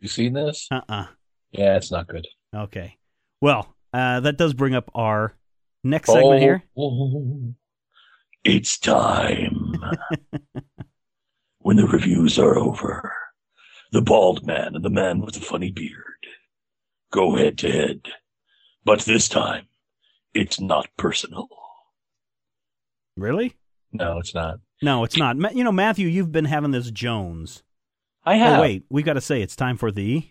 You seen this? Uh uh Yeah, it's not good. Okay. Well, uh, that does bring up our next segment here. Oh, it's time. when the reviews are over, the bald man and the man with the funny beard go head to head. But this time, it's not personal. Really? No, it's not. No, it's not. Ma- You know, Matthew, you've been having this Jones. I have. Oh wait, we got to say it's time for the.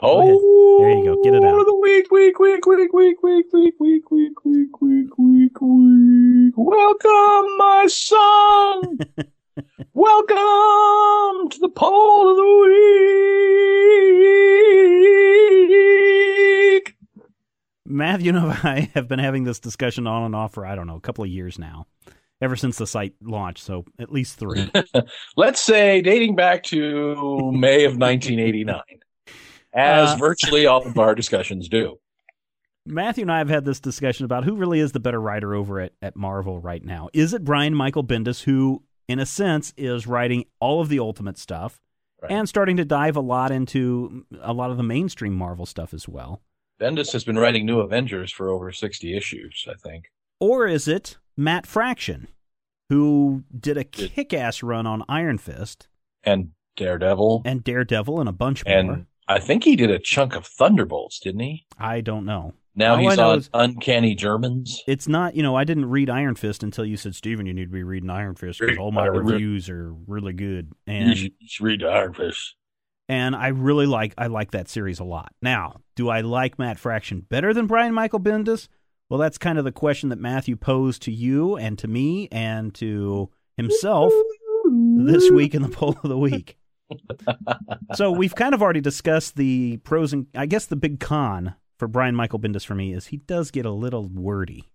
Oh, There you go. Get it out. The week, week, week, week, week, week, week, week, week, week, week, week, week. Welcome, my son. Welcome to the poll of the week. Matthew and I have been having this discussion on and off for I don't know a couple of years now, ever since the site launched. So at least three. Let's say dating back to May of 1989, as Uh, virtually all of our discussions do. Matthew and I have had this discussion about who really is the better writer over at, at Marvel right now. Is it Brian Michael Bendis, who, in a sense, is writing all of the Ultimate stuff Right. and starting to dive a lot into a lot of the mainstream Marvel stuff as well? Bendis has been writing New Avengers for over 60 issues, I think. Or is it Matt Fraction, who did a kick ass run on Iron Fist And Daredevil. and Daredevil and a bunch more? And I think he did a chunk of Thunderbolts, didn't he? I don't know. Now All he's on is- Uncanny Germans. It's not, you know, I didn't read Iron Fist until you said, Steven, you need to be reading Iron Fist because all my re- reviews are really good. You And should, you should read Iron Fist. and I really like I like that series a lot. Now, do I like Matt Fraction better than Brian Michael Bendis? Well, that's kind of the question that Matthew posed to you and to me and to himself this week in the poll of the week. so we've kind of already discussed the pros and I guess the big con for Brian Michael Bendis for me is he does get a little wordy,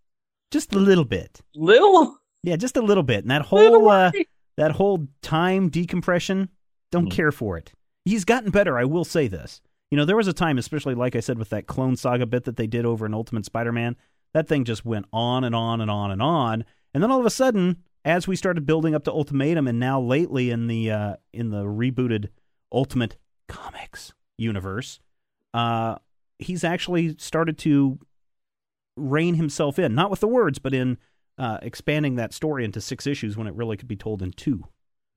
just a little bit. Little, Yeah, just a little bit. And that whole uh, that whole time decompression, don't Mhm. care for it. He's gotten better, I will say this. You know, there was a time, especially like I said with that Clone Saga bit that they did over in Ultimate Spider-Man, that thing just went on and on and on and on. And then all of a sudden, as we started building up to Ultimatum and now lately in the uh, in the rebooted Ultimate Comics universe, uh, he's actually started to rein himself in, not with the words, but in uh, expanding that story into six issues when it really could be told in two.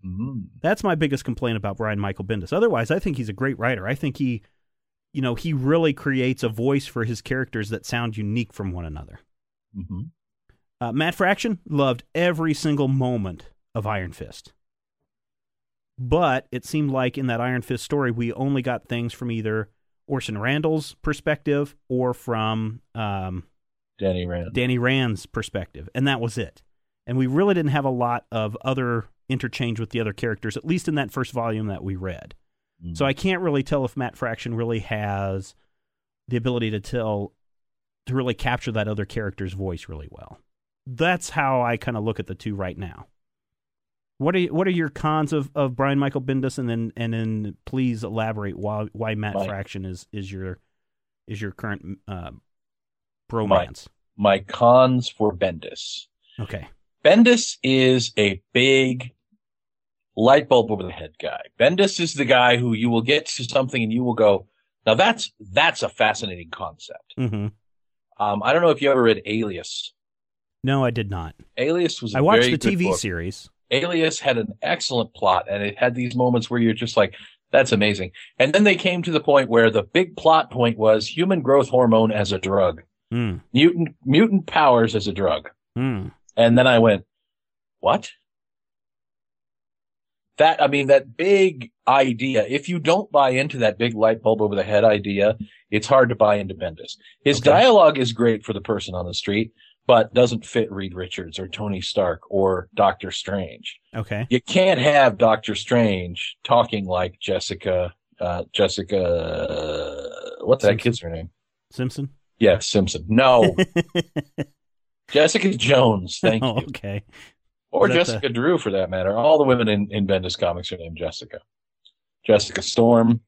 Mhm. That's my biggest complaint about Brian Michael Bendis. Otherwise, I think he's a great writer. I think he, you know, he really creates a voice for his characters that sound unique from one another. Mhm. Uh, Matt Fraction loved every single moment of Iron Fist. But it seemed like in that Iron Fist story, we only got things from either Orson Randall's perspective or from um, Danny Rand. Danny Rand's perspective, and that was it. And we really didn't have a lot of other interchange with the other characters, at least in that first volume that we read. So I can't really tell if Matt Fraction really has the ability to tell to really capture that other character's voice really well. That's how I kind of look at the two right now. What are you, what are your cons of, of Brian Michael Bendis, and then and then please elaborate why why Matt Mike. Fraction is is your is your current uh, bromance? My cons for Bendis. Okay, Bendis is a big light bulb over the head guy. Bendis is the guy who you will get to something and you will go, now that's that's a fascinating concept. hmm Um, I don't know if you ever read Alias. no, I did not. Alias was a I watched the TV book. series. Alias had an excellent plot and it had these moments where you're just like, that's amazing. And then they came to the point where the big plot point was human growth hormone as a drug, Mm. mutant, mutant powers as a drug. Mm. And then I went, what? That, I mean, that big idea, if you don't buy into that big light bulb over the head idea, it's hard to buy into Bendis. His Okay. dialogue is great for the person on the street, but doesn't fit Reed Richards or Tony Stark or Doctor Strange. Okay. You can't have Doctor Strange talking like Jessica, uh, Jessica, what's that kid's her name? Simpson. Yes, Simpson. No, Jessica Jones. Thank oh, you. okay. Or Jessica Drew, for that matter. All the women in, in Bendis comics are named Jessica. Jessica Storm.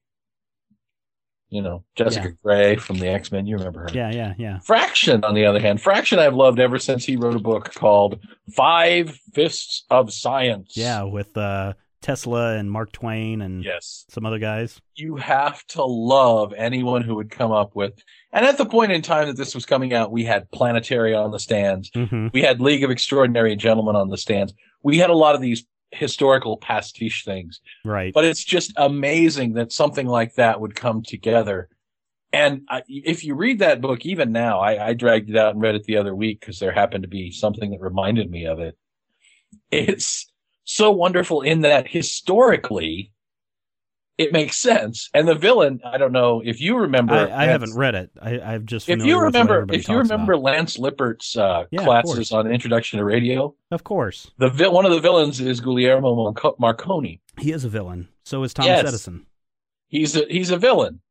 You know, Jessica Gray from the X Men. You remember her. Yeah, yeah, yeah. Fraction, on the other hand, Fraction I've loved ever since he wrote a book called Five Fists of Science. Yeah, with uh, Tesla and Mark Twain and Yes. some other guys. You have to love anyone who would come up with. And at the point in time that this was coming out, we had Planetary on the stands. Mm-hmm. We had League of Extraordinary Gentlemen on the stands. We had a lot of these historical pastiche things. Right. But it's just amazing that something like that would come together. And I, if you read that book, even now, I, I dragged it out and read it the other week because there happened to be something that reminded me of it. It's so wonderful in that historically, it makes sense. And the villain, I don't know if you remember. I, I haven't read it. I, I've just If you remember if you remember about. Lance Lippert's uh, Yeah, classes on Introduction to Radio, of course, the one of the villains is Guglielmo Marconi. he is a villain. So is Thomas Yes. Edison. He's a he's a villain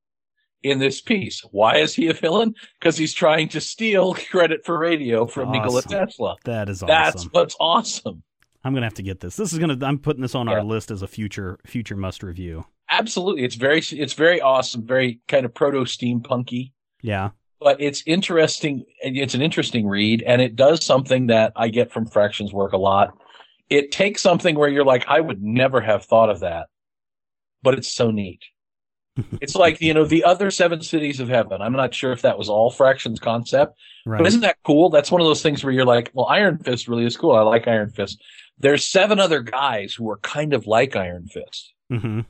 in this piece. Why is he a villain? Because he's trying to steal credit for radio from Nikola Tesla. That is awesome. That's what's awesome. I'm gonna have to get this. This is gonna. I'm putting this on our list as a future future must review. Absolutely, it's very it's very awesome, very kind of proto steampunky. Yeah. But it's interesting. It's an interesting read, and it does something that I get from Fractions work a lot. It takes something where you're like, I would never have thought of that, but it's so neat. it's like you know the other seven cities of heaven. I'm not sure if that was all Fractions concept, Right. But isn't that cool? That's one of those things where you're like, well, Iron Fist really is cool. I like Iron Fist. There's seven other guys who are kind of like Iron Fist, mm-hmm.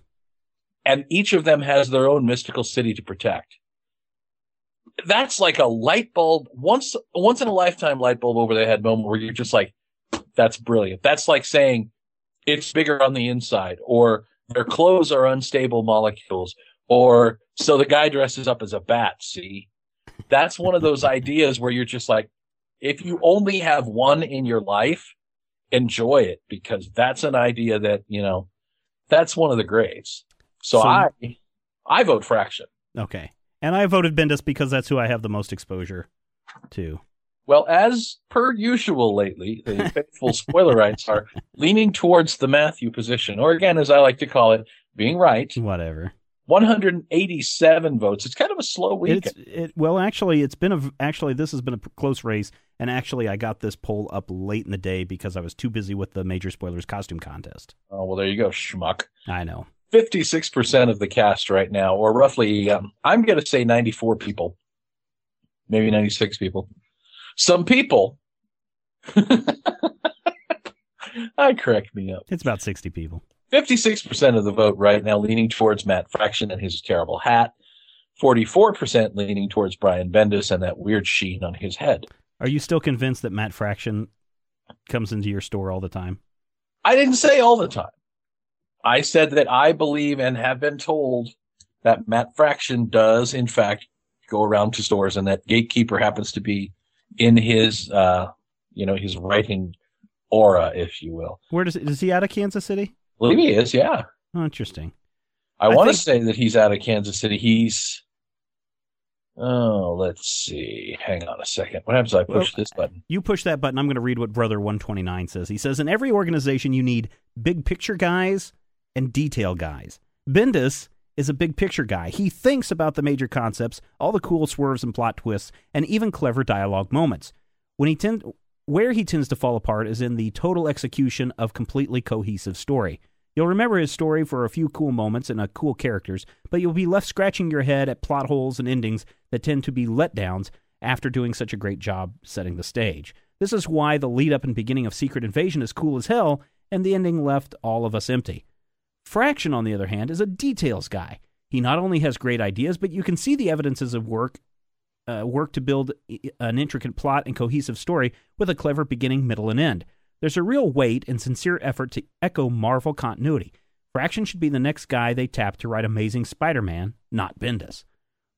And each of them has their own mystical city to protect. That's like a light bulb, once once in a lifetime light bulb over the head moment where you're just like, that's brilliant. That's like saying it's bigger on the inside, or their clothes are unstable molecules, or so the guy dresses up as a bat. See, that's one of those ideas where you're just like, if you only have one in your life, enjoy it because that's an idea that, you know, that's one of the greats. So, So- I, I vote fraction. Okay. And I voted Bendis because that's who I have the most exposure to. Well, as per usual lately, the faithful spoilerites are leaning towards the Matthew position, or again, as I like to call it, being right. Whatever. 187 votes. It's kind of a slow week. It. Well, actually, it's been a actually this has been a close race, and actually, I got this poll up late in the day because I was too busy with the major spoilers costume contest. Oh, well, there you go, schmuck. I know. 56% of the cast right now, or roughly, um, I'm going to say 94 people, maybe 96 people. Some people, I correct me up. It's about sixty people. 56% of the vote right now leaning towards Matt Fraction and his terrible hat. 44% leaning towards Brian Bendis and that weird sheen on his head. Are you still convinced that Matt Fraction comes into your store all the time? I didn't say all the time. I said that I believe and have been told that Matt Fraction does, in fact, go around to stores and that Gatekeeper happens to be in his, uh, you know, his writing aura, if you will. Where does is he out of Kansas City? I believe he is, yeah. Oh, interesting. I, I want to think- say that he's out of Kansas City. He's oh, let's see. Hang on a second. What happens if I push Well, this button? You push that button. I'm going to read what Brother 129 says. He says, In every organization, you need big picture guys and detail guys. Bendis is a big picture guy. He thinks about the major concepts, all the cool swerves and plot twists, and even clever dialogue moments. When he tend, where he tends to fall apart is in the total execution of completely cohesive story. You'll remember his story for a few cool moments and a cool characters, but you'll be left scratching your head at plot holes and endings that tend to be letdowns after doing such a great job setting the stage. This is why the lead up and beginning of Secret Invasion is cool as hell, and the ending left all of us empty. Fraction, on the other hand, is a details guy. He not only has great ideas, but you can see the evidences of work uh, work to build an intricate plot and cohesive story with a clever beginning, middle, and end. There's a real weight and sincere effort to echo Marvel continuity. Fraction should be the next guy they tap to write Amazing Spider-Man, not Bendis.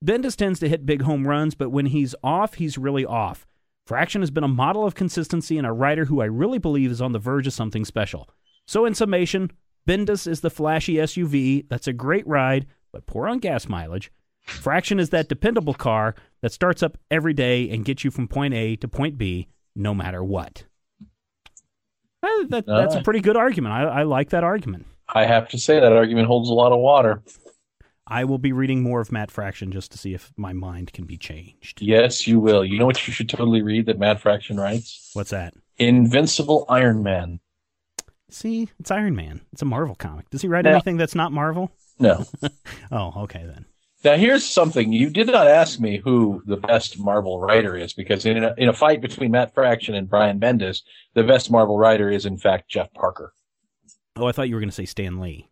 Bendis tends to hit big home runs, but when he's off, he's really off. Fraction has been a model of consistency and a writer who I really believe is on the verge of something special. So, in summation, Bendis is the flashy SUV that's a great ride, but poor on gas mileage. Fraction is that dependable car that starts up every day and gets you from point A to point B, no matter what. Uh, that- that's a pretty good argument. I, I like that argument. I have to say that argument holds a lot of water. I will be reading more of Matt Fraction just to see if my mind can be changed. Yes, you will. You know what you should totally read that Matt Fraction writes? What's that? Invincible Iron Man. See, it's Iron Man. It's a Marvel comic. Does he write Yeah. anything that's not Marvel? No. Oh, okay then. Now here's something you did not ask me who the best Marvel writer is because in a, in a fight between Matt Fraction and Brian Bendis, the best Marvel writer is in fact Jeff Parker. Oh, I thought you were going to say Stan Lee.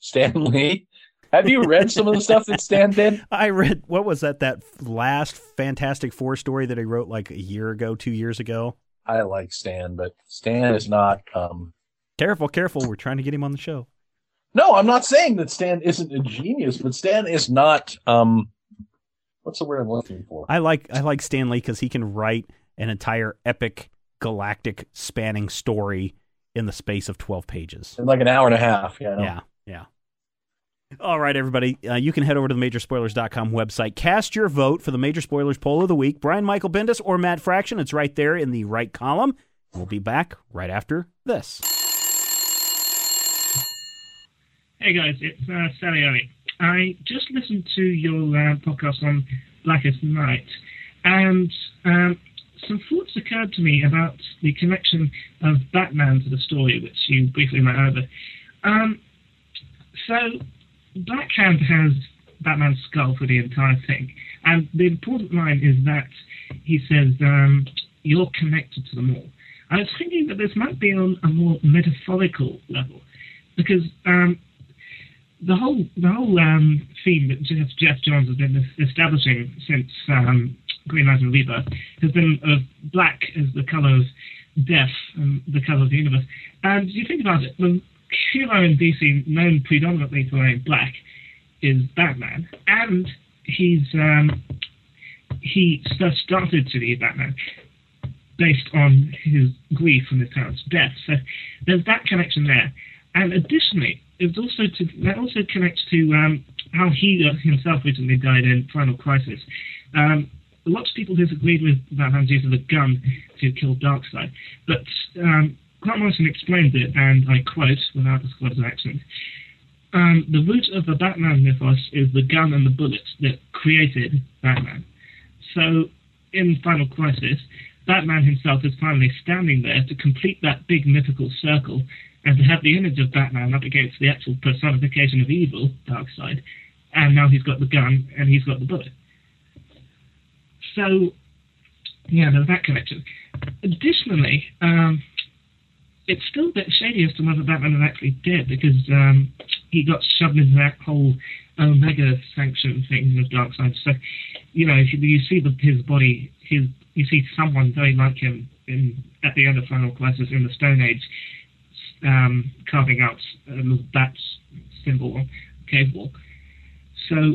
Stan Lee. Have you read some of the stuff that Stan did? I read what was that that last Fantastic Four story that he wrote like a year ago, two years ago. I like Stan, but Stan is not. Um, Careful, careful. We're trying to get him on the show. no, I'm not saying that Stan isn't a genius, but Stan is not. Um, what's the word I'm looking for? I like I like Stan Lee because he can write an entire epic, galactic, spanning story in the space of twelve pages. In like an hour and a half. Yeah. Yeah, yeah. All right, everybody. Uh, you can head over to the Majorspoilers.com website. Cast your vote for the Major Spoilers poll of the week. Brian Michael Bendis or Matt Fraction. It's right there in the right column. We'll be back right after this. Hey guys, it's uh, Salieri. I just listened to your uh, podcast on Blackest Night, and um, some thoughts occurred to me about the connection of Batman to the story, which you briefly went over. Um, so, Blackhand has Batman's skull for the entire thing, and the important line is that he says, um, "You're connected to them all." I was thinking that this might be on a more metaphorical level, because um, the whole the whole um, theme that Geoff, Geoff Johns has been establishing since um, Green Lantern Rebirth has been of black as the color of death and the color of the universe. And you think about it, the hero in DC known predominantly for wearing black is Batman, and he's um, he first started to be Batman based on his grief from his parents' death. So there's that connection there. And additionally, it's also to, that also connects to um, how he himself recently died in Final Crisis. Um, lots of people disagreed with Batman's use of a gun to kill Darkseid, but um, Grant Morrison explained it, and I quote, without disclosing accent, um, the root of the Batman mythos is the gun and the bullets that created Batman. So, in Final Crisis, Batman himself is finally standing there to complete that big mythical circle and to have the image of Batman up against the actual personification of evil, Darkseid, and now he's got the gun and he's got the bullet. So, yeah, there's that connection. Additionally, um, it's still a bit shady as to whether Batman is actually dead because um, he got shoved into that whole Omega sanction thing with Darkseid. So, you know, you, you see the, his body, his you see someone very like him in at the end of Final Crisis in the Stone Age, um, carving out little bat symbol wall. So,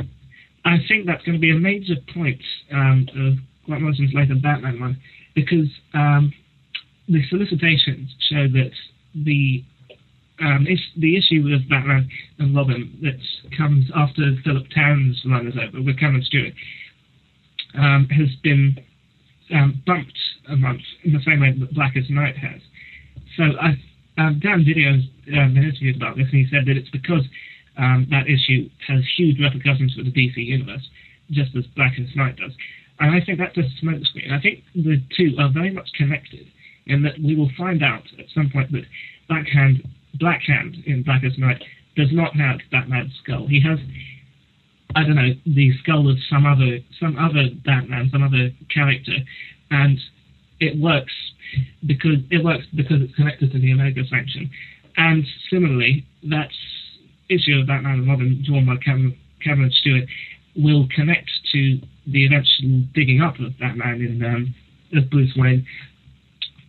I think that's going to be a major point um, of Grant Morrison's later Batman one because um, the solicitations show that the um, is, the issue with Batman and Robin that comes after Philip Tan's run is over with Cameron Stewart um, has been um, bumped a month in the same way that Blackest Night has. So I've um, Dan DiDio's um, been interviewed about this, and he said that it's because um, that issue has huge repercussions for the DC universe, just as Blackest Night does. And I think that's a smokescreen. I think the two are very much connected in that we will find out at some point that Blackhand Black Hand in Blackest Night does not have Batman's skull. He has, I don't know, the skull of some other some other Batman, some other character, and it works because it works because it's connected to the Omega Sanction. And similarly, that issue of Batman and Robin, drawn by Cameron, Cameron Stewart, will connect to the eventual digging up of Batman in um, of Bruce Wayne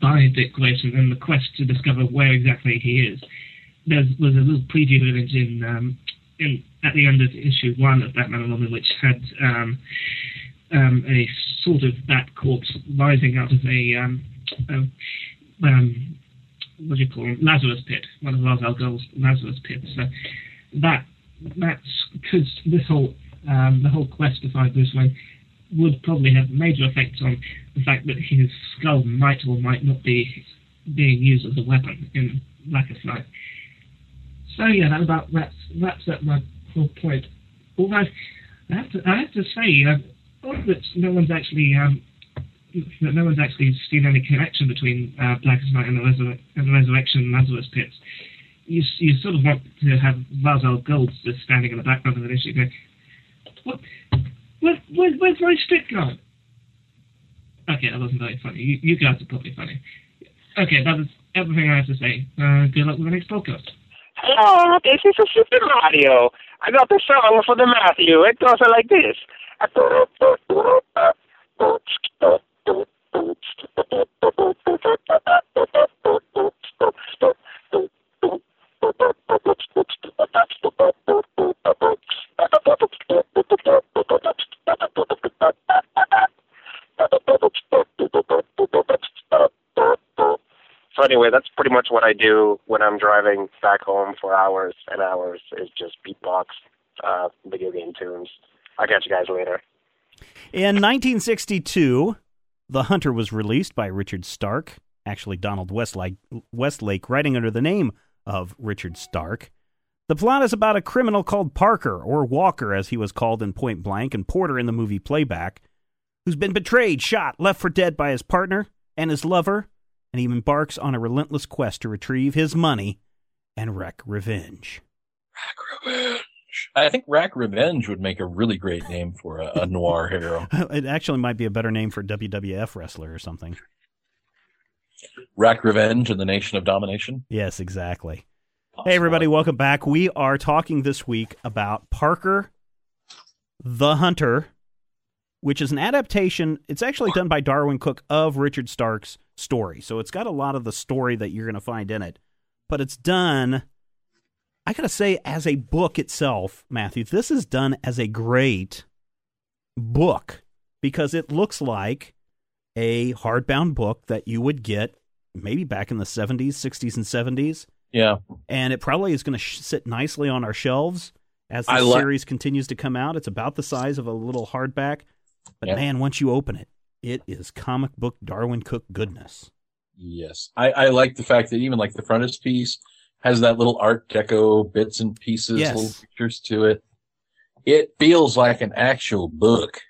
by Dick Grayson and the quest to discover where exactly he is. There was a little preview image in, um, in at the end of issue one of Batman and Robin, which had um, um, a sort of bat corpse rising out of a, um, um, what do you call it, Lazarus pit, one of Ra's Ghul's Lazarus pits. So that that's because this whole um, the whole quest to find Bruce Wayne would probably have major effects on the fact that his skull might or might not be being used as a weapon in Blackest Night. So yeah, that about wraps wraps up my whole point. Although I have to I have to say uh, that no one's actually um, that no one's actually seen any connection between uh, Blackest Night and the, and the Resurrection Lazarus pits. You, you sort of want to have Ra's al Ghul just standing in the background of an issue going, what, where, where, where's my stick gone? Okay, that wasn't very funny. You, you guys are probably funny. Okay, that was everything I have to say. Uh, good luck with the next podcast. Hello, this is Super Mario. I got the song for the Matthew. It goes like this. So anyway, that's pretty much what I do when I'm driving back home for hours and hours is just beatbox uh, video game tunes. I'll catch you guys later. In 1962, The Hunter was released by Richard Stark, actually Donald Westlake, Westlake writing under the name of Richard Stark. The plot is about a criminal called Parker, or Walker as he was called in Point Blank and Porter in the movie Payback, who's been betrayed, shot, left for dead by his partner and his lover, and he embarks on a relentless quest to retrieve his money and wreak revenge. Rack Revenge. I think Rack Revenge would make a really great name for a, a noir hero. It actually might be a better name for a WWF wrestler or something. Rack Revenge and the Nation of Domination. Yes, exactly. Hey, everybody, welcome back. We are talking this week about Parker the Hunter, which is an adaptation. It's actually done by Darwyn Cooke of Richard Stark's story. So it's got a lot of the story that you're going to find in it, but it's done, I got to say, as a book itself, Matthew. This is done as a great book because it looks like a hardbound book that you would get maybe back in the 70s, 60s, and 70s Yeah. and it probably is going to sh- sit nicely on our shelves as the li- series continues to come out. It's about the size of a little hardback, but Yeah. man, once you open it, it is comic book Darwyn Cooke goodness. Yes. I, I like the fact that even like the frontispiece has that little art deco bits and pieces, Yes. little pictures to it. It feels like an actual book.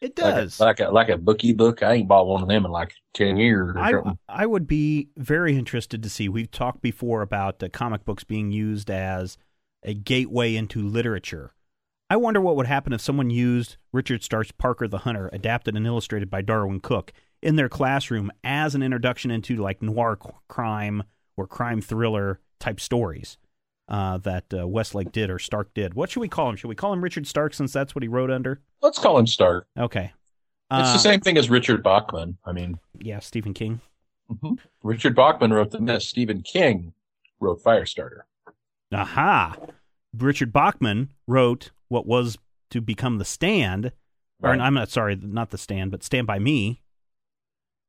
It Like a- does. Like a, like a, bookie book. I ain't bought one of them in like 10 years or I, something. I would be very interested to see. We've talked before about uh, comic books being used as a gateway into literature. I wonder what would happen if someone used Richard Stark's Parker the Hunter, adapted and illustrated by Darwyn Cooke, in their classroom as an introduction into like noir crime or crime thriller type stories uh, that uh, Westlake did or Stark did. What should we call him? Should we call him Richard Stark since that's what he wrote under? Let's call him Stark. Okay. It's Uh, the same thing as Richard Bachman. I mean, Yeah, Stephen King. mhm. Richard Bachman wrote The Mist. Stephen King wrote Firestarter. Aha. Richard Bachman wrote what was to become The Stand. Or I'm not sorry, not The Stand, but Stand by Me.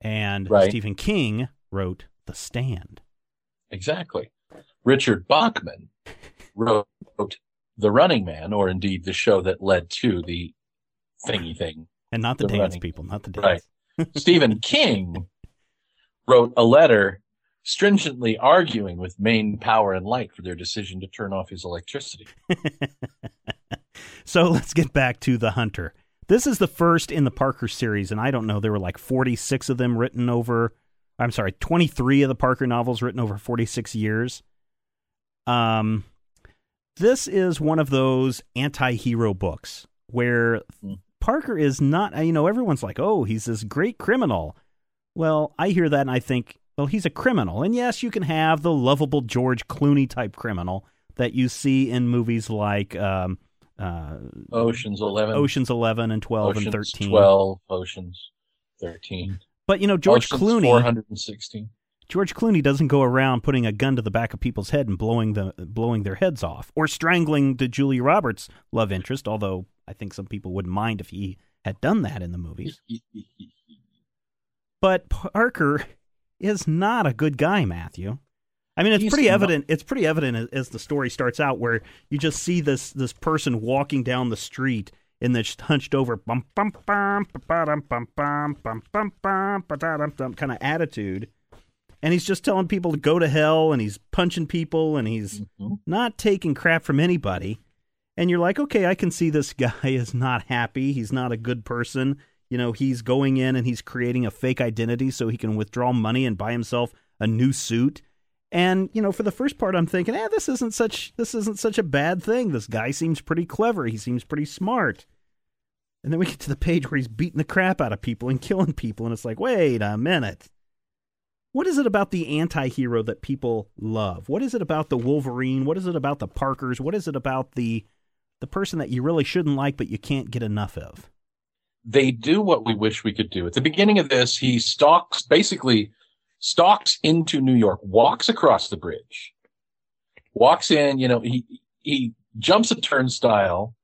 And Right. Stephen King wrote The Stand. Exactly. Richard Bachman wrote The Running Man, or indeed the show that led to the thingy thing. And not the, The dance running. people, not the Right. dance. Stephen King wrote a letter stringently arguing with Maine Power and Light for their decision to turn off his electricity. So let's get back to The Hunter. This is the first in the Parker series, and I don't know, there were like 46 of them written over, I'm sorry, 23 of the Parker novels written over 46 years. Um, this is one of those anti hero books where Hmm. Parker is not, you know, everyone's like, oh, he's this great criminal. Well, I hear that and I think, well, he's a criminal. And yes, you can have the lovable George Clooney type criminal that you see in movies like um, uh, Ocean's 11. Ocean's 11 and 12 and Ocean's 13. 12, Ocean's 13. But, you know, George Ocean's Clooney. 416. George Clooney doesn't go around putting a gun to the back of people's head and blowing the blowing their heads off or strangling the Julia Roberts love interest, although I think some people wouldn't mind if he had done that in the movies. But Parker is not a good guy, Matthew. I mean, it's He's pretty not. evident. It's pretty evident as, as the story starts out, where you just see this this person walking down the street in this hunched over bum bum bum bum bum bum bum bum bum kind of attitude, and he's just telling people to go to hell, and he's punching people, and he's Mhm. not taking crap from anybody. And you're like, okay, I can see this guy is not happy. He's not a good person. You know, he's going in and he's creating a fake identity so he can withdraw money and buy himself a new suit. And you know, for the first part, I'm thinking, eh, this isn't such this isn't such a bad thing. This guy seems pretty clever. He seems pretty smart. And then we get to the page where he's beating the crap out of people and killing people, and it's like, wait a minute. What is it about the anti-hero that people love? What is it about the Wolverine? What is it about the Parkers? What is it about the the person that you really shouldn't like but you can't get enough of? they do what we wish we could do. At the beginning of this, he stalks, basically stalks into New York, walks across the bridge, walks in, you know, he, he jumps a turnstile,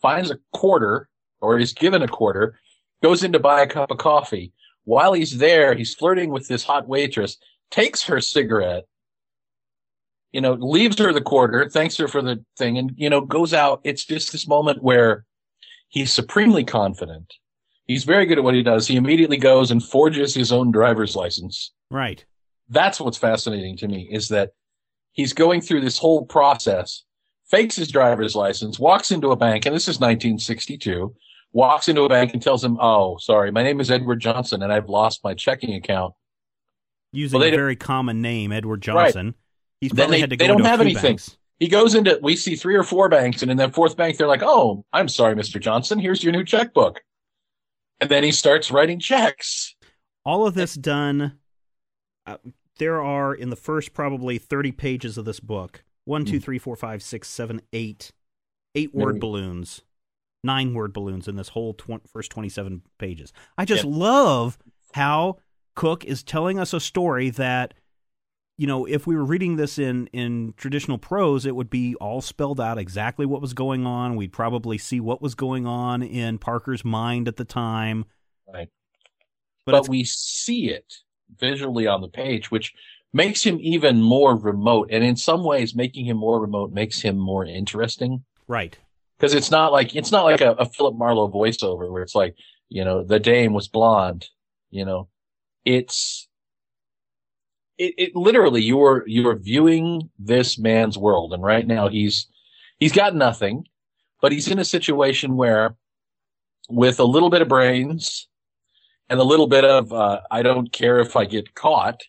finds a quarter or is given a quarter, goes in to buy a cup of coffee. While he's there, he's flirting with this hot waitress, takes her cigarette, you know, leaves her the quarter, thanks her for the thing and, you know, goes out. It's just this moment where He's supremely confident. He's very good at what he does. He immediately goes and forges his own driver's license. Right. That's what's fascinating to me is that he's going through this whole process, fakes his driver's license, walks into a bank, and this is 1962, walks into a bank and tells him, Oh, sorry, my name is Edward Johnson and I've lost my checking account. Using Well, a very common name, Edward Johnson. Right. He's then they, had to go They don't have anything. banks. He goes into, we see three or four banks, and in that fourth bank, they're like, Oh, I'm sorry, Mr. Johnson, here's your new checkbook. And then he starts writing checks. all of this done uh, there are in the first probably 30 pages of this book one two Hmm. three four five six seven eight eight word balloons nine word balloons in this whole tw- first 27 pages i just Yeah. love how Cooke is telling us a story that you know if we were reading this in in traditional prose it would be all spelled out exactly what was going on we'd probably see what was going on in parker's mind at the time Right. but, but, we see it visually on the page, which makes him even more remote. And in some ways, making him more remote makes him more interesting right because it's not like it's not like a, a Philip Marlowe voiceover where it's like you know the dame was blonde. You know, it's it, it literally you're you're viewing this man's world, and right now he's he's got nothing, but he's in a situation where with a little bit of brains and a little bit of uh, I don't care if I get caught,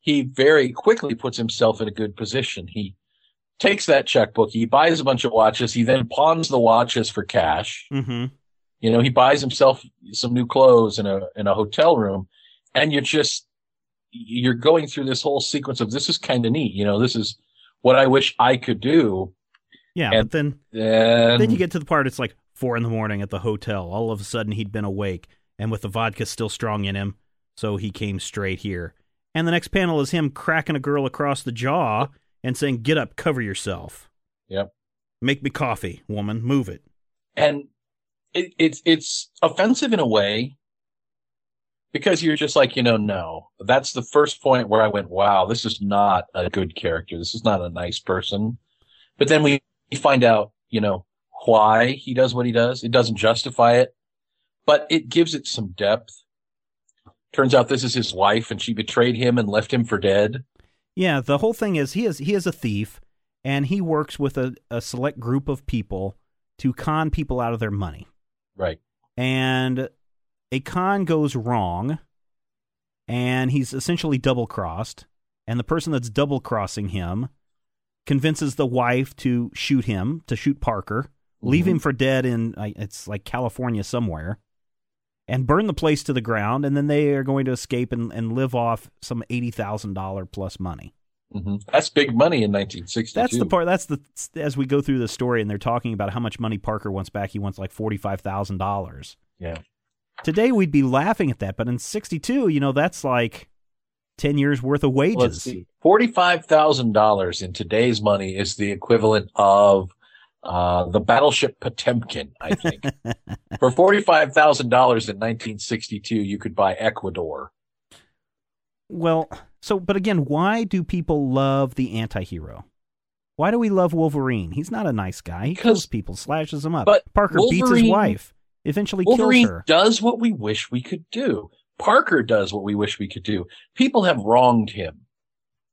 he very quickly puts himself in a good position. He takes that checkbook, he buys a bunch of watches, he then pawns the watches for cash. mm-hmm You know, he buys himself some new clothes in a in a hotel room, and you're just you're going through this whole sequence of this is kind of neat. You know, this is what I wish I could do. Yeah, And- but then And then you get to the part it's like four in the morning at the hotel. All of a sudden he'd been awake and with the vodka still strong in him, so he came straight here. And the next panel is him cracking a girl across the jaw and saying, "Get up, cover yourself. Yep. Make me coffee, woman. Move it." and it, it's it's offensive in a way because you're just like, you know, no. That's the first point where I went, wow, this is not a good character. This is not a nice person. But then we find out, you know, why he does what he does. It doesn't justify it, but it gives it some depth. Turns out this is his wife and she betrayed him and left him for dead. Yeah, the whole thing is he is he is a thief and he works with a, a select group of people to con people out of their money. Right. And a con goes wrong and he's essentially double crossed. And the person that's double crossing him convinces the wife to shoot him, to shoot Parker, leave Mhm. him for dead in, it's like California somewhere, and burn the place to the ground. And then they are going to escape and, and live off some $80,000 plus money. hmm That's big money in 1962. That's the part. That's the as we go through the story, and they're talking about how much money Parker wants back. He wants like forty five thousand dollars. Yeah. Today we'd be laughing at that, but in sixty two, you know, that's like ten years worth of wages. Forty-five thousand dollars in today's money is the equivalent of uh, the battleship Potemkin. I think for forty-five thousand dollars in 1962, you could buy Ecuador. Well, so but again, why do people love the anti-hero? Why do we love Wolverine? He's not a nice guy. He kills people, slashes them up. but Parker beats his wife, eventually Wolverine kills her. does what we wish we could do. Parker does what we wish we could do. People have wronged him.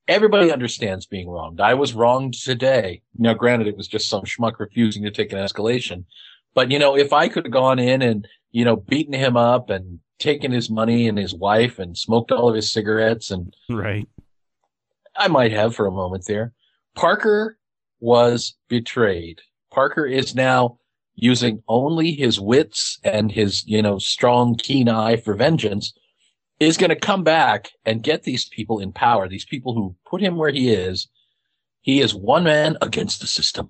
Everybody understands being wronged. I was wronged today. Now, granted, it was just some schmuck refusing to take an escalation. But, you know, if I could have gone in and, you know, beaten him up and taken his money and his wife and smoked all of his cigarettes and Right. I might have for a moment there. Parker was betrayed. Parker is now using only his wits and his, you know, strong, keen eye for vengeance is going to come back and get these people in power, these people who put him where he is. He is one man against the system.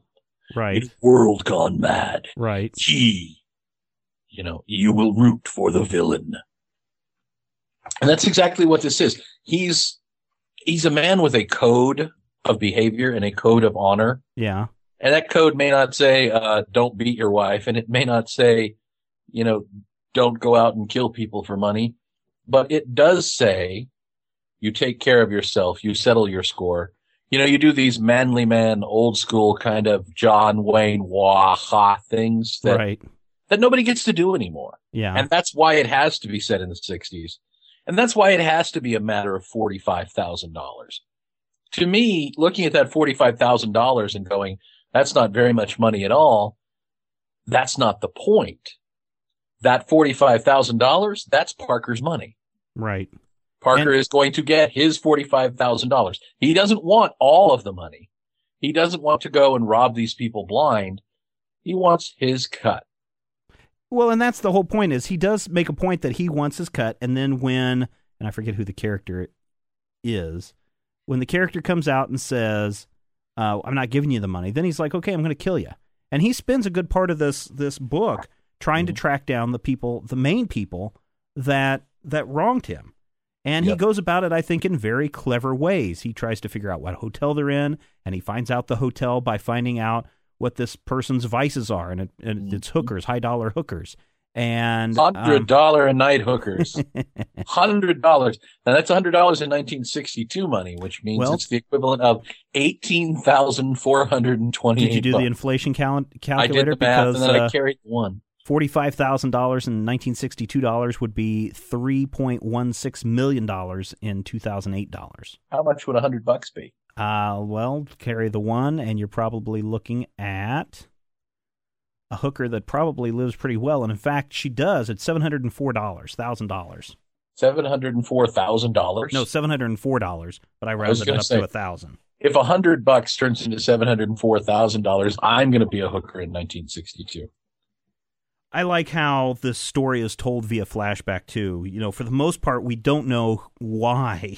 Right. A world gone mad. Right. He, you know, you will root for the villain. And that's exactly what this is. He's, he's a man with a code of behavior and a code of honor. Yeah. And that code may not say, uh, don't beat your wife. And it may not say, you know, don't go out and kill people for money, but it does say you take care of yourself. You settle your score. You know, you do these manly man, old school kind of John Wayne wah ha things that, right. that nobody gets to do anymore. Yeah. And that's why it has to be set in the 60s. And that's why it has to be a matter of $45,000. To me, looking at that $45,000 and going, that's not very much money at all. That's not the point. That $45,000, that's Parker's money. Right. Parker And- is going to get his $45,000. He doesn't want all of the money. He doesn't want to go and rob these people blind. He wants his cut. Well, and that's the whole point is he does make a point that he wants his cut, and then when and I forget who the character is, when the character comes out and says, uh, "I'm not giving you the money," then he's like, "Okay, I'm going to kill you," and he spends a good part of this this book trying to Mhm. track down the people, the main people that that wronged him. And he goes about it, I think, in very clever ways. He tries to figure out what hotel they're in, and he finds out the hotel by finding out what this person's vices are, and, it, and it's hookers, high dollar hookers, and Hundred um, dollar a night hookers. Hundred dollars. Now that's hundred dollars in 1962 money, which means Well- it's the equivalent of eighteen thousand four hundred and twenty-eight. did you do the inflation cal- I calculator? did the math, because and then uh, I carried one. Forty-five thousand dollars in nineteen sixty-two dollars would be three point one six million dollars in two thousand eight dollars. How much would a hundred bucks be? Uh, well, carry the one, and you're probably looking at a hooker that probably lives pretty well, and in fact, she does at seven hundred and four dollars, thousand dollars. Seven hundred and four thousand dollars. No, seven hundred and four dollars, but I rounded it up say- to a thousand. If a hundred bucks turns into seven hundred and four thousand dollars, I'm going to be a hooker in 1962. I like how this story is told via flashback too. You know, for the most part, we don't know why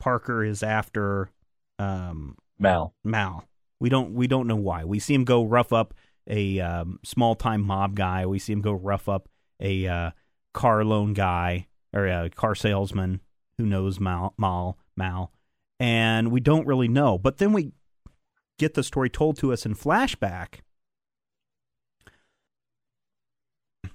Parker is after um, Mal. Mal. We don't we don't know why. We see him go rough up a um, small time mob guy. We see him go rough up a uh, car loan guy or a car salesman who knows Mal Mal Mal, and we don't really know. But then we get the story told to us in flashback.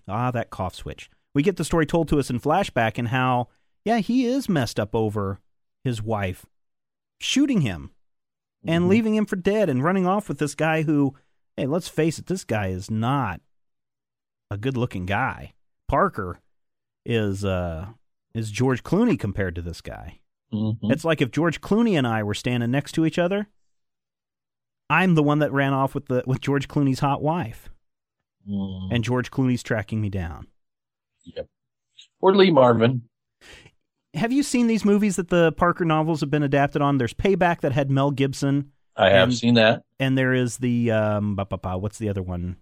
Ah, that cough switch. we get the story told to us in flashback and how, yeah, he is messed up over his wife shooting him and Mhm. leaving him for dead and running off with this guy who, hey, let's face it, this guy is not a good looking guy. Parker is uh is George Clooney compared to this guy. Mhm. It's like if George Clooney and I were standing next to each other. I'm the one that ran off with the with George Clooney's hot wife, Mm. and George Clooney's tracking me down. Yep. Or Lee Marvin. Have you seen these movies that the Parker novels have been adapted on? There's Payback that had Mel Gibson, I have And- seen that. and there is the um, ba, ba, ba, what's the other one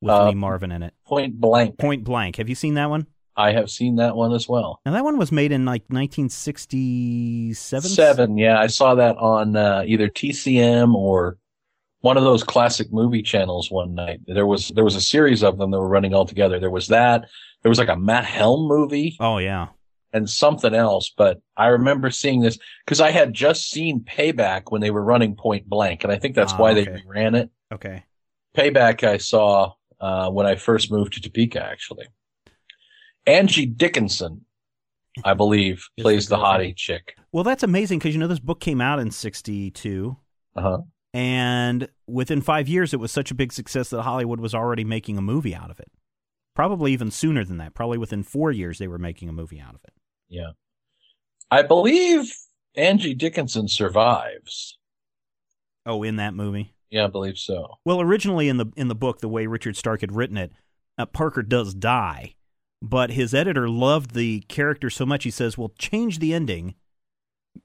with Uh, Lee Marvin in it? Point blank. Point Blank. Have you seen that one? I have seen that one as well. Now that one was made in like 1967. Seven. Yeah, I saw that on uh, either TCM or one of those classic movie channels one night. There was there was a series of them that were running all together. There was that. There was like a Matt Helm movie Oh yeah. and something else. But I remember seeing this because I had just seen Payback when they were running Point Blank, and I think that's Ah, why they ran it. Okay. Payback I saw uh, when I first moved to Topeka, actually. Angie Dickinson, I believe, plays the the hottie chick. Well, that's amazing because you know this book came out in '62, Uh-huh. and within five years, it was such a big success that Hollywood was already making a movie out of it. Probably even sooner than that. Probably within four years, they were making a movie out of it. Yeah. I believe Angie Dickinson survives. Oh, in that movie. Yeah, I believe so. Well, originally in the in the book, the way Richard Stark had written it, uh, Parker does die, but his editor loved the character so much he says, "Well, change the ending,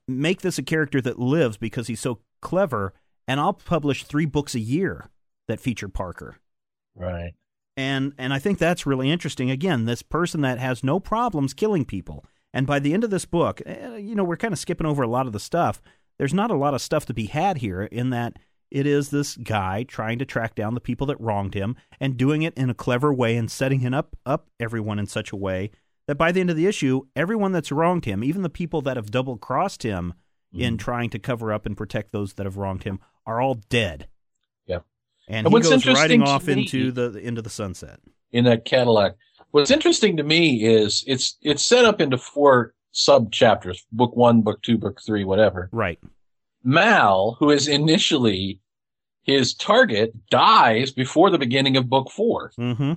make this a character that lives because he's so clever, and I'll publish three books a year that feature Parker." Right. And and I think that's really interesting. Again, this person that has no problems killing people, and by the end of this book, eh, you know, we're kind of skipping over a lot of the stuff. There's not a lot of stuff to be had here in that it is this guy trying to track down the people that wronged him and doing it in a clever way and setting him up up everyone in such a way that by the end of the issue, everyone that's wronged him, even the people that have double crossed him in Mhm. trying to cover up and protect those that have wronged him, are all dead. Yeah, And, And he goes riding off me- into the into the sunset. In that Cadillac. What's interesting to me is it's it's set up into four sub chapters. Book one, book two, book three, whatever. Right. Mal, who is initially his target, dies before the beginning of book four. Mm-hmm.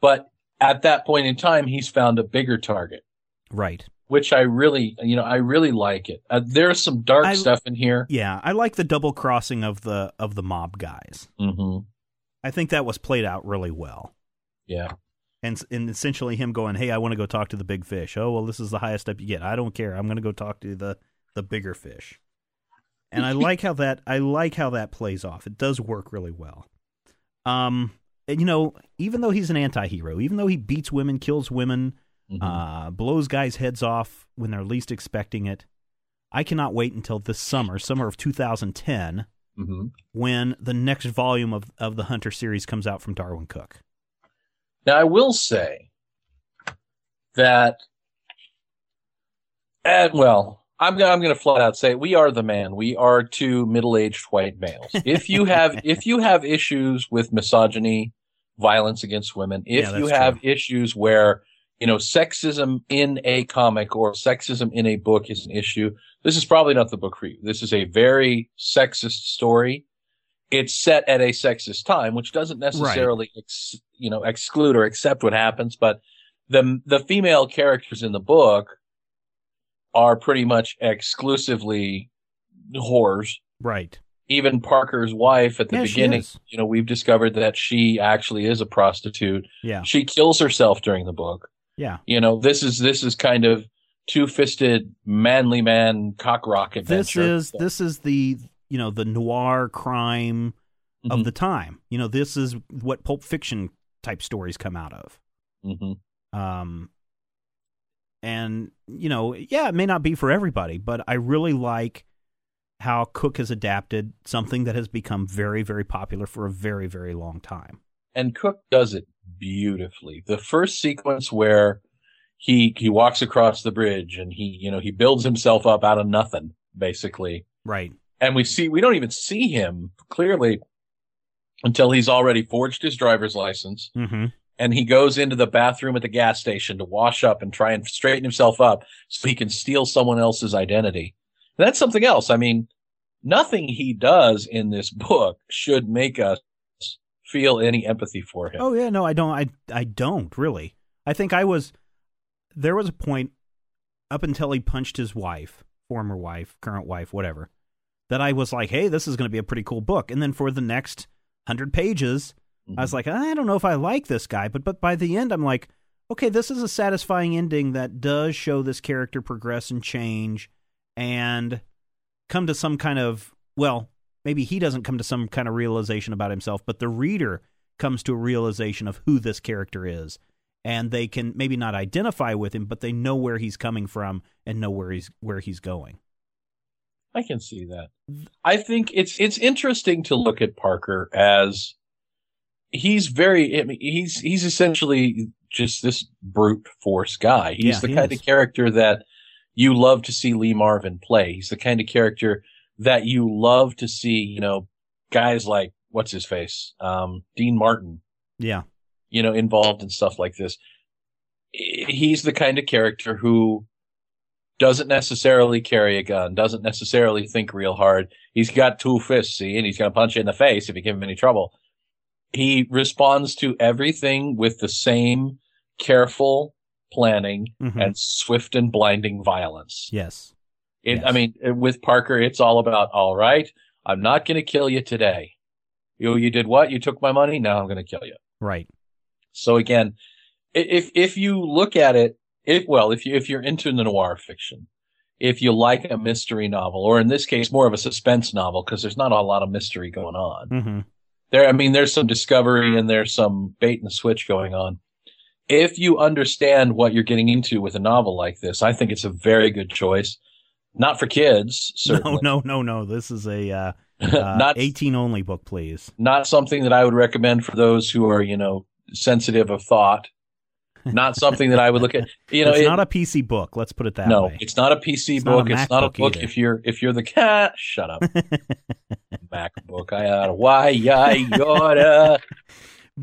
But at that point in time, he's found a bigger target. Right. Which I really, you know, I really like it. Uh, there's some dark I- stuff in here. Yeah, I like the double crossing of the of the mob guys. hmm I think that was played out really well. Yeah. And and essentially him going, "Hey, I want to go talk to the big fish." Oh, well, this is the highest up you get. I don't care. I'm going to go talk to the the bigger fish. And I like how that I like how that plays off. It does work really well. Um and you know, even though he's an anti-hero, even though he beats women, kills women, Mhm. uh, blows guys' heads off when they're least expecting it. I cannot wait until this summer, summer of 2010, hmm when the next volume of, of the Hunter series comes out from Darwyn Cooke. Now, I will say that, and well, I'm gonna, I'm going to flat out say we are the man. We are two middle-aged white males. If you have if you have issues with misogyny, violence against women, if Yeah, you have true. issues where you know sexism in a comic or sexism in a book is an issue, this is probably not the book for you. This is a very sexist story. It's set at a sexist time, which doesn't necessarily, ex, you know, exclude or accept what happens. But the the female characters in the book are pretty much exclusively whores. Right. Even Parker's wife at the Yeah, beginning, you know, we've discovered that she actually is a prostitute. Yeah. She kills herself during the book. Yeah. You know, this is this is kind of two fisted manly man cock rock This adventure. is this is the you know the noir crime Mhm. of the time. You know, this is what Pulp Fiction type stories come out of. Mhm. Um, and you know, yeah, it may not be for everybody, but I really like how Cooke has adapted something that has become very, very popular for a very, very long time. And Cooke does it beautifully. The first sequence where he he walks across the bridge and he you know he builds himself up out of nothing basically, Right. and we see we don't even see him clearly until he's already forged his driver's license Mm-hmm. and he goes into the bathroom at the gas station to wash up and try and straighten himself up so he can steal someone else's identity. That's something else. I mean, nothing he does in this book should make us feel any empathy for him. Oh yeah, no, I don't. I I don't really. I think I was. There was a point up until he punched his wife, former wife, current wife, whatever, that I was like, "Hey, this is going to be a pretty cool book." And then for the next hundred pages, mm-hmm. I was like, "I don't know if I like this guy," but but by the end, I'm like, "Okay, this is a satisfying ending that does show this character progress and change, and come to some kind of well, maybe he doesn't come to some kind of realization about himself, but the reader comes to a realization of who this character is. And they can maybe not identify with him, but they know where he's coming from and know where he's where he's going. I can see that. I think it's it's interesting to look at Parker as he's very I mean, he's he's essentially just this brute force guy. He's yeah, the he kind is. of character that you love to see Lee Marvin play. He's the kind of character that you love to see, you know, guys like what's his face, um, Dean Martin. Yeah. You know, involved in stuff like this. He's the kind of character who doesn't necessarily carry a gun, doesn't necessarily think real hard. He's got two fists, see, and he's going to punch you in the face if you give him any trouble. He responds to everything with the same careful planning mm-hmm. and swift and blinding violence. Yes. It, yes. I mean, with Parker, it's all about, all right, I'm not going to kill you today. You, you did what? You took my money. Now I'm going to kill you. Right. So again, if, if you look at it, if, well, if you, if you're into the noir fiction, if you like a mystery novel, or in this case, more of a suspense novel, because there's not a lot of mystery going on. Mm-hmm. There, I mean, there's some discovery and there's some bait and switch going on. If you understand what you're getting into with a novel like this, I think it's a very good choice. Not for kids, certainly. No, no, no, no. This is a uh, uh, not 18 only book, please. Not something that I would recommend for those who are, you know, sensitive of thought. Not something that I would look at. You know, it's it, not a PC book. Let's put it that no, way. No, it's not a PC it's book. Not a it's not a book either. if you're if you're the cat. Shut up. MacBook. I oughta. Why I oughta.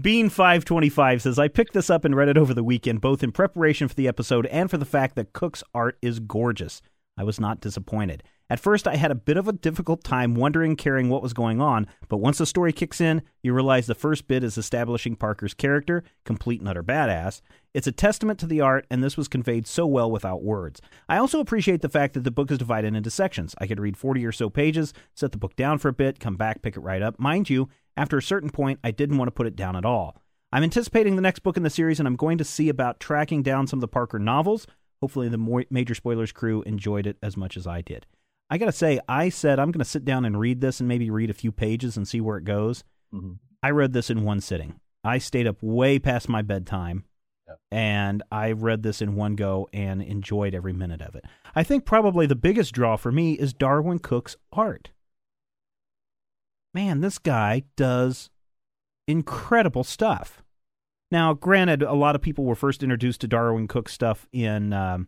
Bean five twenty five says I picked this up and read it over the weekend, both in preparation for the episode and for the fact that Cooke's art is gorgeous. I was not disappointed. At first, I had a bit of a difficult time wondering, caring what was going on, but once the story kicks in, you realize the first bit is establishing Parker's character, complete and utter badass. It's a testament to the art, and this was conveyed so well without words. I also appreciate the fact that the book is divided into sections. I could read 40 or so pages, set the book down for a bit, come back, pick it right up. Mind you, after a certain point, I didn't want to put it down at all. I'm anticipating the next book in the series, and I'm going to see about tracking down some of the Parker novels. Hopefully, the Major Spoilers crew enjoyed it as much as I did. I got to say, I said I'm going to sit down and read this and maybe read a few pages and see where it goes. Mm-hmm. I read this in one sitting. I stayed up way past my bedtime yep. and I read this in one go and enjoyed every minute of it. I think probably the biggest draw for me is Darwyn Cooke's art. Man, this guy does incredible stuff. Now, granted, a lot of people were first introduced to Darwyn Cooke stuff in um,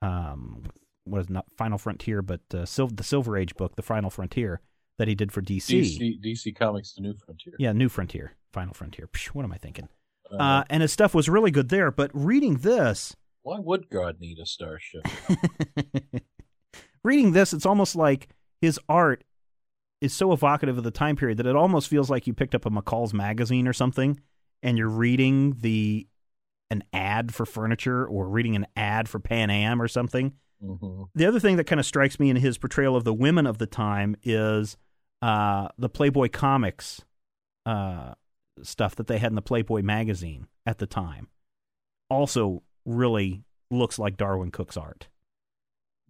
um, what is not Final Frontier, but uh, Sil- the Silver Age book, The Final Frontier, that he did for DC. DC, DC Comics, The New Frontier. Yeah, New Frontier, Final Frontier. Psh, what am I thinking? Uh, uh, and his stuff was really good there. But reading this, why would God need a starship? reading this, it's almost like his art is so evocative of the time period that it almost feels like you picked up a McCall's magazine or something and you're reading the an ad for furniture or reading an ad for Pan Am or something. Mm-hmm. The other thing that kind of strikes me in his portrayal of the women of the time is uh, the Playboy comics uh, stuff that they had in the Playboy magazine at the time. Also, really looks like Darwyn Cooke's art.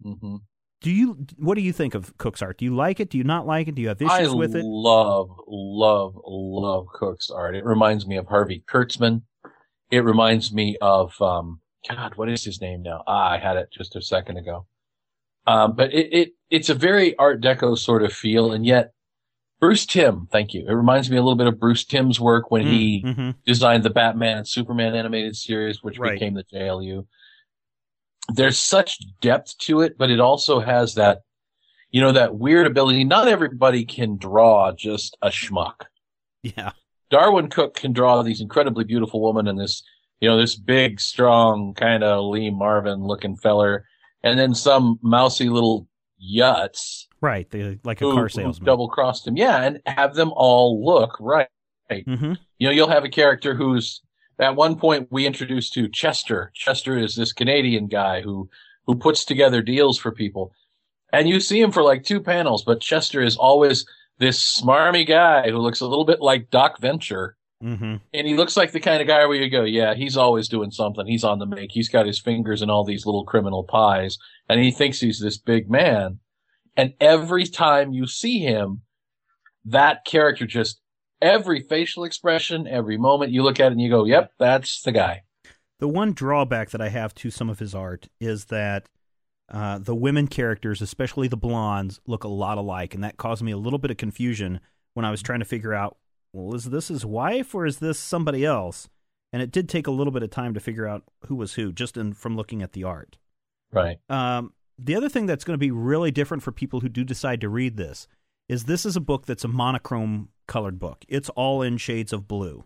Mm-hmm. Do you? What do you think of Cooke's art? Do you like it? Do you not like it? Do you have issues I with it? I love, love, love Cooke's art. It reminds me of Harvey Kurtzman. It reminds me of um, God. What is his name now? Ah, I had it just a second ago. Um, but it, it it's a very Art Deco sort of feel, and yet Bruce Timm, Thank you. It reminds me a little bit of Bruce Timm's work when he mm-hmm. designed the Batman and Superman animated series, which Right. became the JLU. There's such depth to it, but it also has that, you know, that weird ability. Not everybody can draw just a schmuck. Yeah. Darwyn Cooke can draw these incredibly beautiful women and this, you know, this big, strong kind of Lee Marvin looking feller, and then some mousy little yuts Right. Like a who, car salesman. double crossed him. Yeah, and have them all look right. hmm You know, you'll have a character who's at one point we introduced to Chester. Chester is this Canadian guy who who puts together deals for people. And you see him for like two panels, but Chester is always this smarmy guy who looks a little bit like Doc Venture. hmm And he looks like the kind of guy where you go, yeah, he's always doing something. He's on the make. He's got his fingers in all these little criminal pies and he thinks he's this big man. And every time you see him, that character just every facial expression, every moment you look at it and you go, yep, that's the guy. The one drawback that I have to some of his art is that uh, the women characters, especially the blondes, look a lot alike, and that caused me a little bit of confusion when I was trying to figure out, well, is this his wife or is this somebody else? And it did take a little bit of time to figure out who was who, just in, from looking at the art. Right. Um, the other thing that's going to be really different for people who do decide to read this is this is a book that's a monochrome colored book. It's all in shades of blue,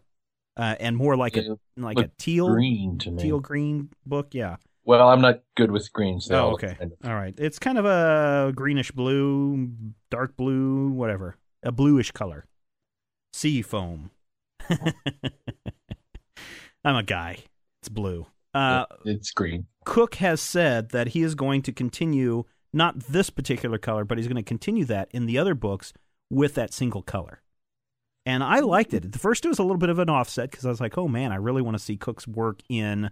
uh, and more like Yeah, a like a teal Green to me. teal green book. Yeah. Well, I'm not good with greens. They Oh, okay. kind of- All right. It's kind of a greenish blue, dark blue, whatever, a bluish color. Sea foam. I'm a guy. It's blue. Uh, it's green. Cooke has said that he is going to continue not this particular color, but he's going to continue that in the other books with that single color. And I liked it. The first it was a little bit of an offset because I was like, "Oh man, I really want to see Cooke's work in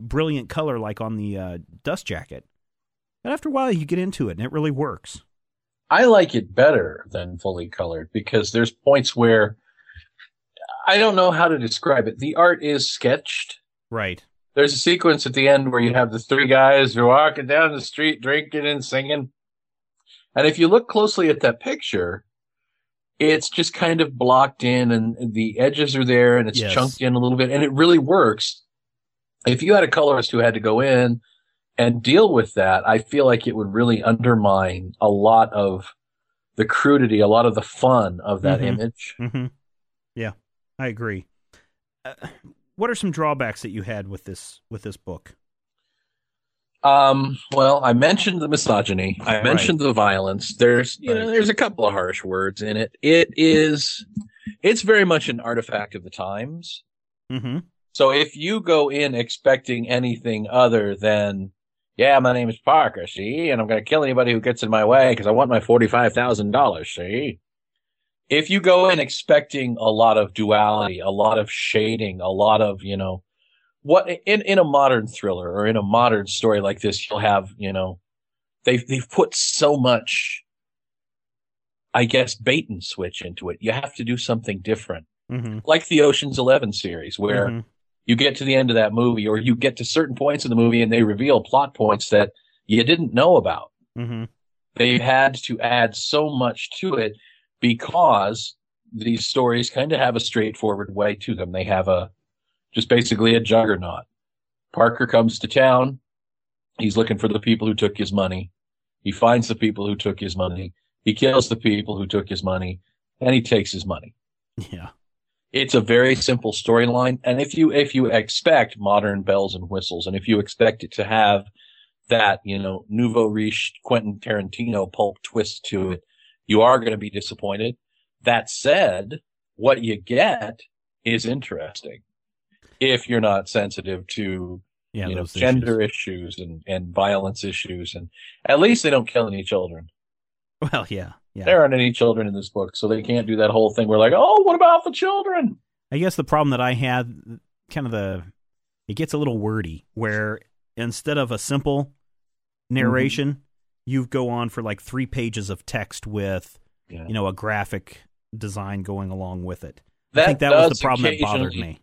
brilliant color like on the uh, dust jacket." But after a while, you get into it, and it really works. I like it better than fully colored because there's points where I don't know how to describe it. The art is sketched. Right. There's a sequence at the end where you have the three guys who are walking down the street drinking and singing. And if you look closely at that picture, it's just kind of blocked in and the edges are there and it's Yes. chunked in a little bit and it really works. If you had a colorist who had to go in and deal with that, I feel like it would really undermine a lot of the crudity, a lot of the fun of that Mhm. image. Mm-hmm. Yeah, I agree. Uh, what are some drawbacks that you had with this with this book? Um, well, I mentioned the misogyny. I mentioned the violence. There's, you know, there's a couple of harsh words in it. It is, it's very much an artifact of the times. Mm-hmm. So if you go in expecting anything other than, yeah, my name is Parker, see, and I'm going to kill anybody who gets in my way because I want my $45,000, see? If you go in expecting a lot of duality, a lot of shading, a lot of, you know, what in, in a modern thriller or in a modern story like this, you'll have, you know, they've, they've put so much, I guess, bait and switch into it. You have to do something different Mm-hmm. like the Ocean's Eleven series, where Mhm. you get to the end of that movie, or you get to certain points in the movie, and they reveal plot points that you didn't know about. Mm-hmm. They had to add so much to it because these stories kind of have a straightforward way to them. They have a just basically a juggernaut. Parker comes to town. He's looking for the people who took his money. He finds the people who took his money. He kills the people who took his money, and he takes his money Yeah. it's a very simple storyline and if you if you expect modern bells and whistles and if you expect it to have that you know nouveau riche quentin tarantino pulp twist to it you are going to be disappointed that said what you get is interesting if you're not sensitive to Yeah. you know gender issues. issues and and violence issues and at least they don't kill any children Well, yeah. Yeah. there aren't any children in this book so they can't do that whole thing where like oh what about the children I guess the problem that I had, kind of the, it gets a little wordy where instead of a simple narration, mm-hmm. you go on for like three pages of text with, Yeah. you know, a graphic design going along with it. That I think that was the problem that bothered me.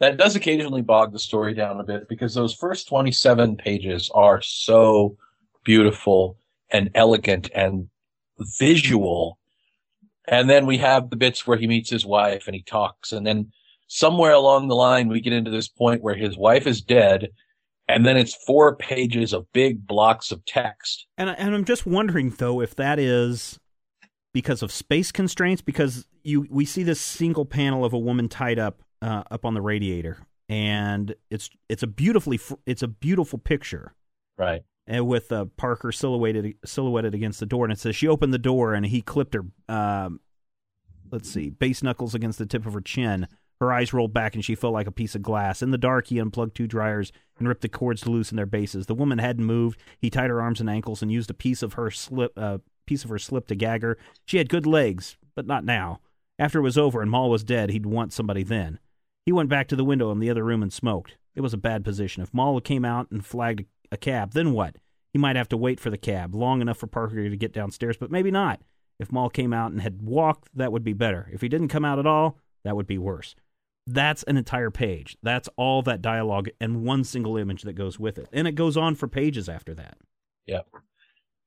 That does occasionally bog the story down a bit because those first 27 pages are so beautiful and elegant and visual. And then we have the bits where he meets his wife and he talks. And then somewhere along the line, we get into this point where his wife is dead. And then it's four pages of big blocks of text. And and I'm just wondering though if that is because of space constraints because you we see this single panel of a woman tied up uh, up on the radiator and it's it's a beautifully it's a beautiful picture right and with uh, Parker silhouetted silhouetted against the door and it says she opened the door and he clipped her um, let's see base knuckles against the tip of her chin her eyes rolled back and she felt like a piece of glass. In the dark, he unplugged two dryers and ripped the cords loose in their bases. The woman hadn't moved. He tied her arms and ankles and used a piece of her slip, uh, piece of her slip to gag her. She had good legs, but not now. After it was over and Mal was dead, he'd want somebody then. He went back to the window in the other room and smoked. It was a bad position. If Mal came out and flagged a cab, then what? He might have to wait for the cab, long enough for Parker to get downstairs, but maybe not. If Mal came out and had walked, that would be better. If he didn't come out at all, that would be worse. That's an entire page. That's all that dialogue and one single image that goes with it. And it goes on for pages after that. Yeah.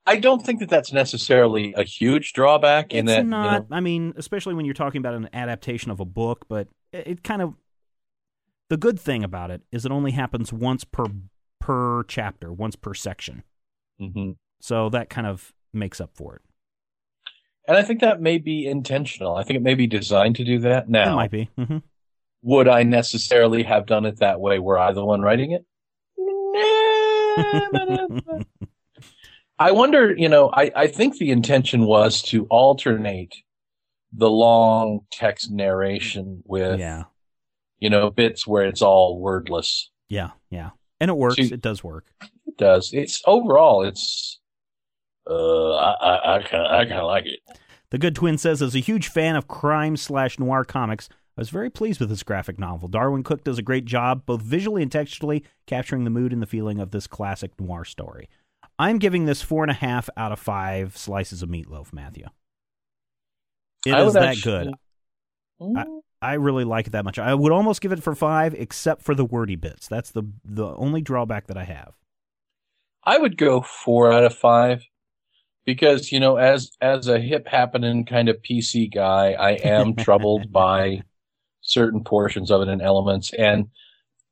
I don't think that that's necessarily a huge drawback in it's that. not. You know, I mean, especially when you're talking about an adaptation of a book, but it kind of. The good thing about it is it only happens once per per chapter, once per section. mm-hmm. So that kind of makes up for it. And I think that may be intentional. I think it may be designed to do that. Now, It might be. hmm would I necessarily have done it that way? Were I the one writing it? I wonder, you know, I, I think the intention was to alternate the long text narration with, yeah. You know, bits where it's all wordless. Yeah. Yeah. And it works. See- it does work. It does. It's overall, it's, uh, I, I, I kind of, I kind of like it. The Good Twin says, as a huge fan of crime slash noir comics, I was very pleased with this graphic novel. Darwyn Cooke does a great job, both visually and textually, capturing the mood and the feeling of this classic noir story. I'm giving this four and a half out of five slices of meatloaf, Matthew. It I is that actually- good. Mm, I really like it that much. I would almost give it for five, except for the wordy bits. That's the the only drawback that I have. I would go four out of five because you know, as as a hip happening kind of PC guy, I am troubled by certain portions of it and elements, and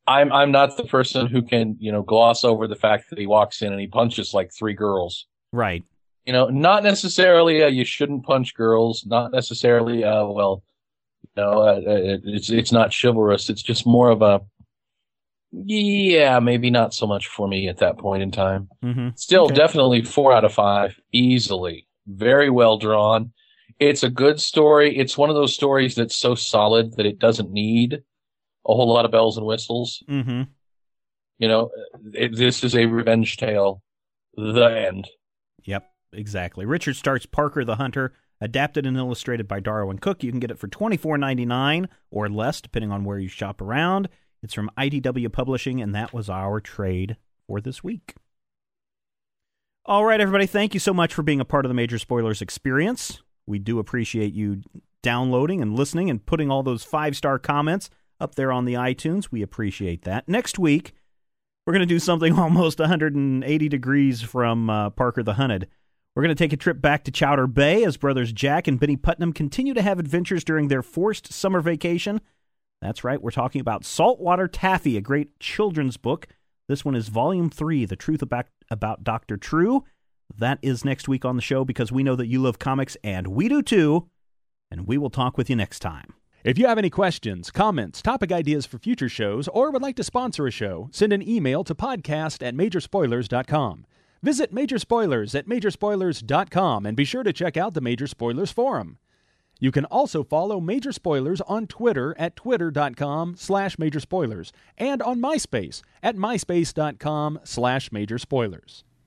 I'm I'm not the person who can you know gloss over the fact that he walks in and he punches like three girls. Right. You know, not necessarily uh, you shouldn't punch girls, not necessarily uh, well, know, uh, uh, it's it's not chivalrous. It's just more of a yeah, maybe not so much for me at that point in time. hmm Still, Okay. definitely four out of five, easily. Very well drawn. It's a good story. It's one of those stories that's so solid that it doesn't need a whole lot of bells and whistles. hmm You know, it, this is a revenge tale. The end. Yep, exactly. Richard Stark's Parker the Hunter, adapted and illustrated by Darwyn Cooke. You can get it for twenty four ninety nine or less, depending on where you shop around. It's from IDW Publishing, and that was our trade for this week. All right, everybody, thank you so much for being a part of the Major Spoilers experience. We do appreciate you downloading and listening and putting all those five star comments up there on the iTunes. We appreciate that. Next week, we're going to do something almost 180 degrees from uh, Parker the Hunted. We're going to take a trip back to Chowder Bay as brothers Jack and Benny Putnam continue to have adventures during their forced summer vacation. That's right, we're talking about Saltwater Taffy, a great children's book. This one is Volume 3 The Truth About, about Dr. True. That is next week on the show because we know that you love comics and we do too. And we will talk with you next time. If you have any questions, comments, topic ideas for future shows, or would like to sponsor a show, send an email to podcast at majorspoilers.com. Visit Major Spoilers at majorspoilers.com and be sure to check out the Major Spoilers Forum. You can also follow Major Spoilers on Twitter at twitter.com slash major spoilers and on MySpace at myspace.com slash major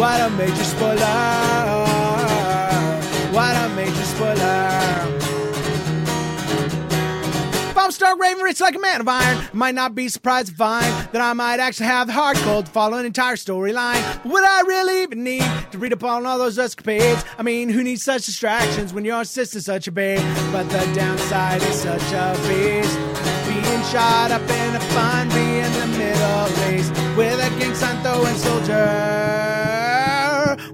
What a major spoiler. What a major spoiler. If I'm Stark Raven rich like a man of iron, might not be surprised to find that I might actually have the hard code to follow an entire storyline. Would I really even need to read up on all those escapades? I mean, who needs such distractions when your sister's such a babe? But the downside is such a beast. Being shot up in a fun be in the Middle East with a gang sign throwing soldier.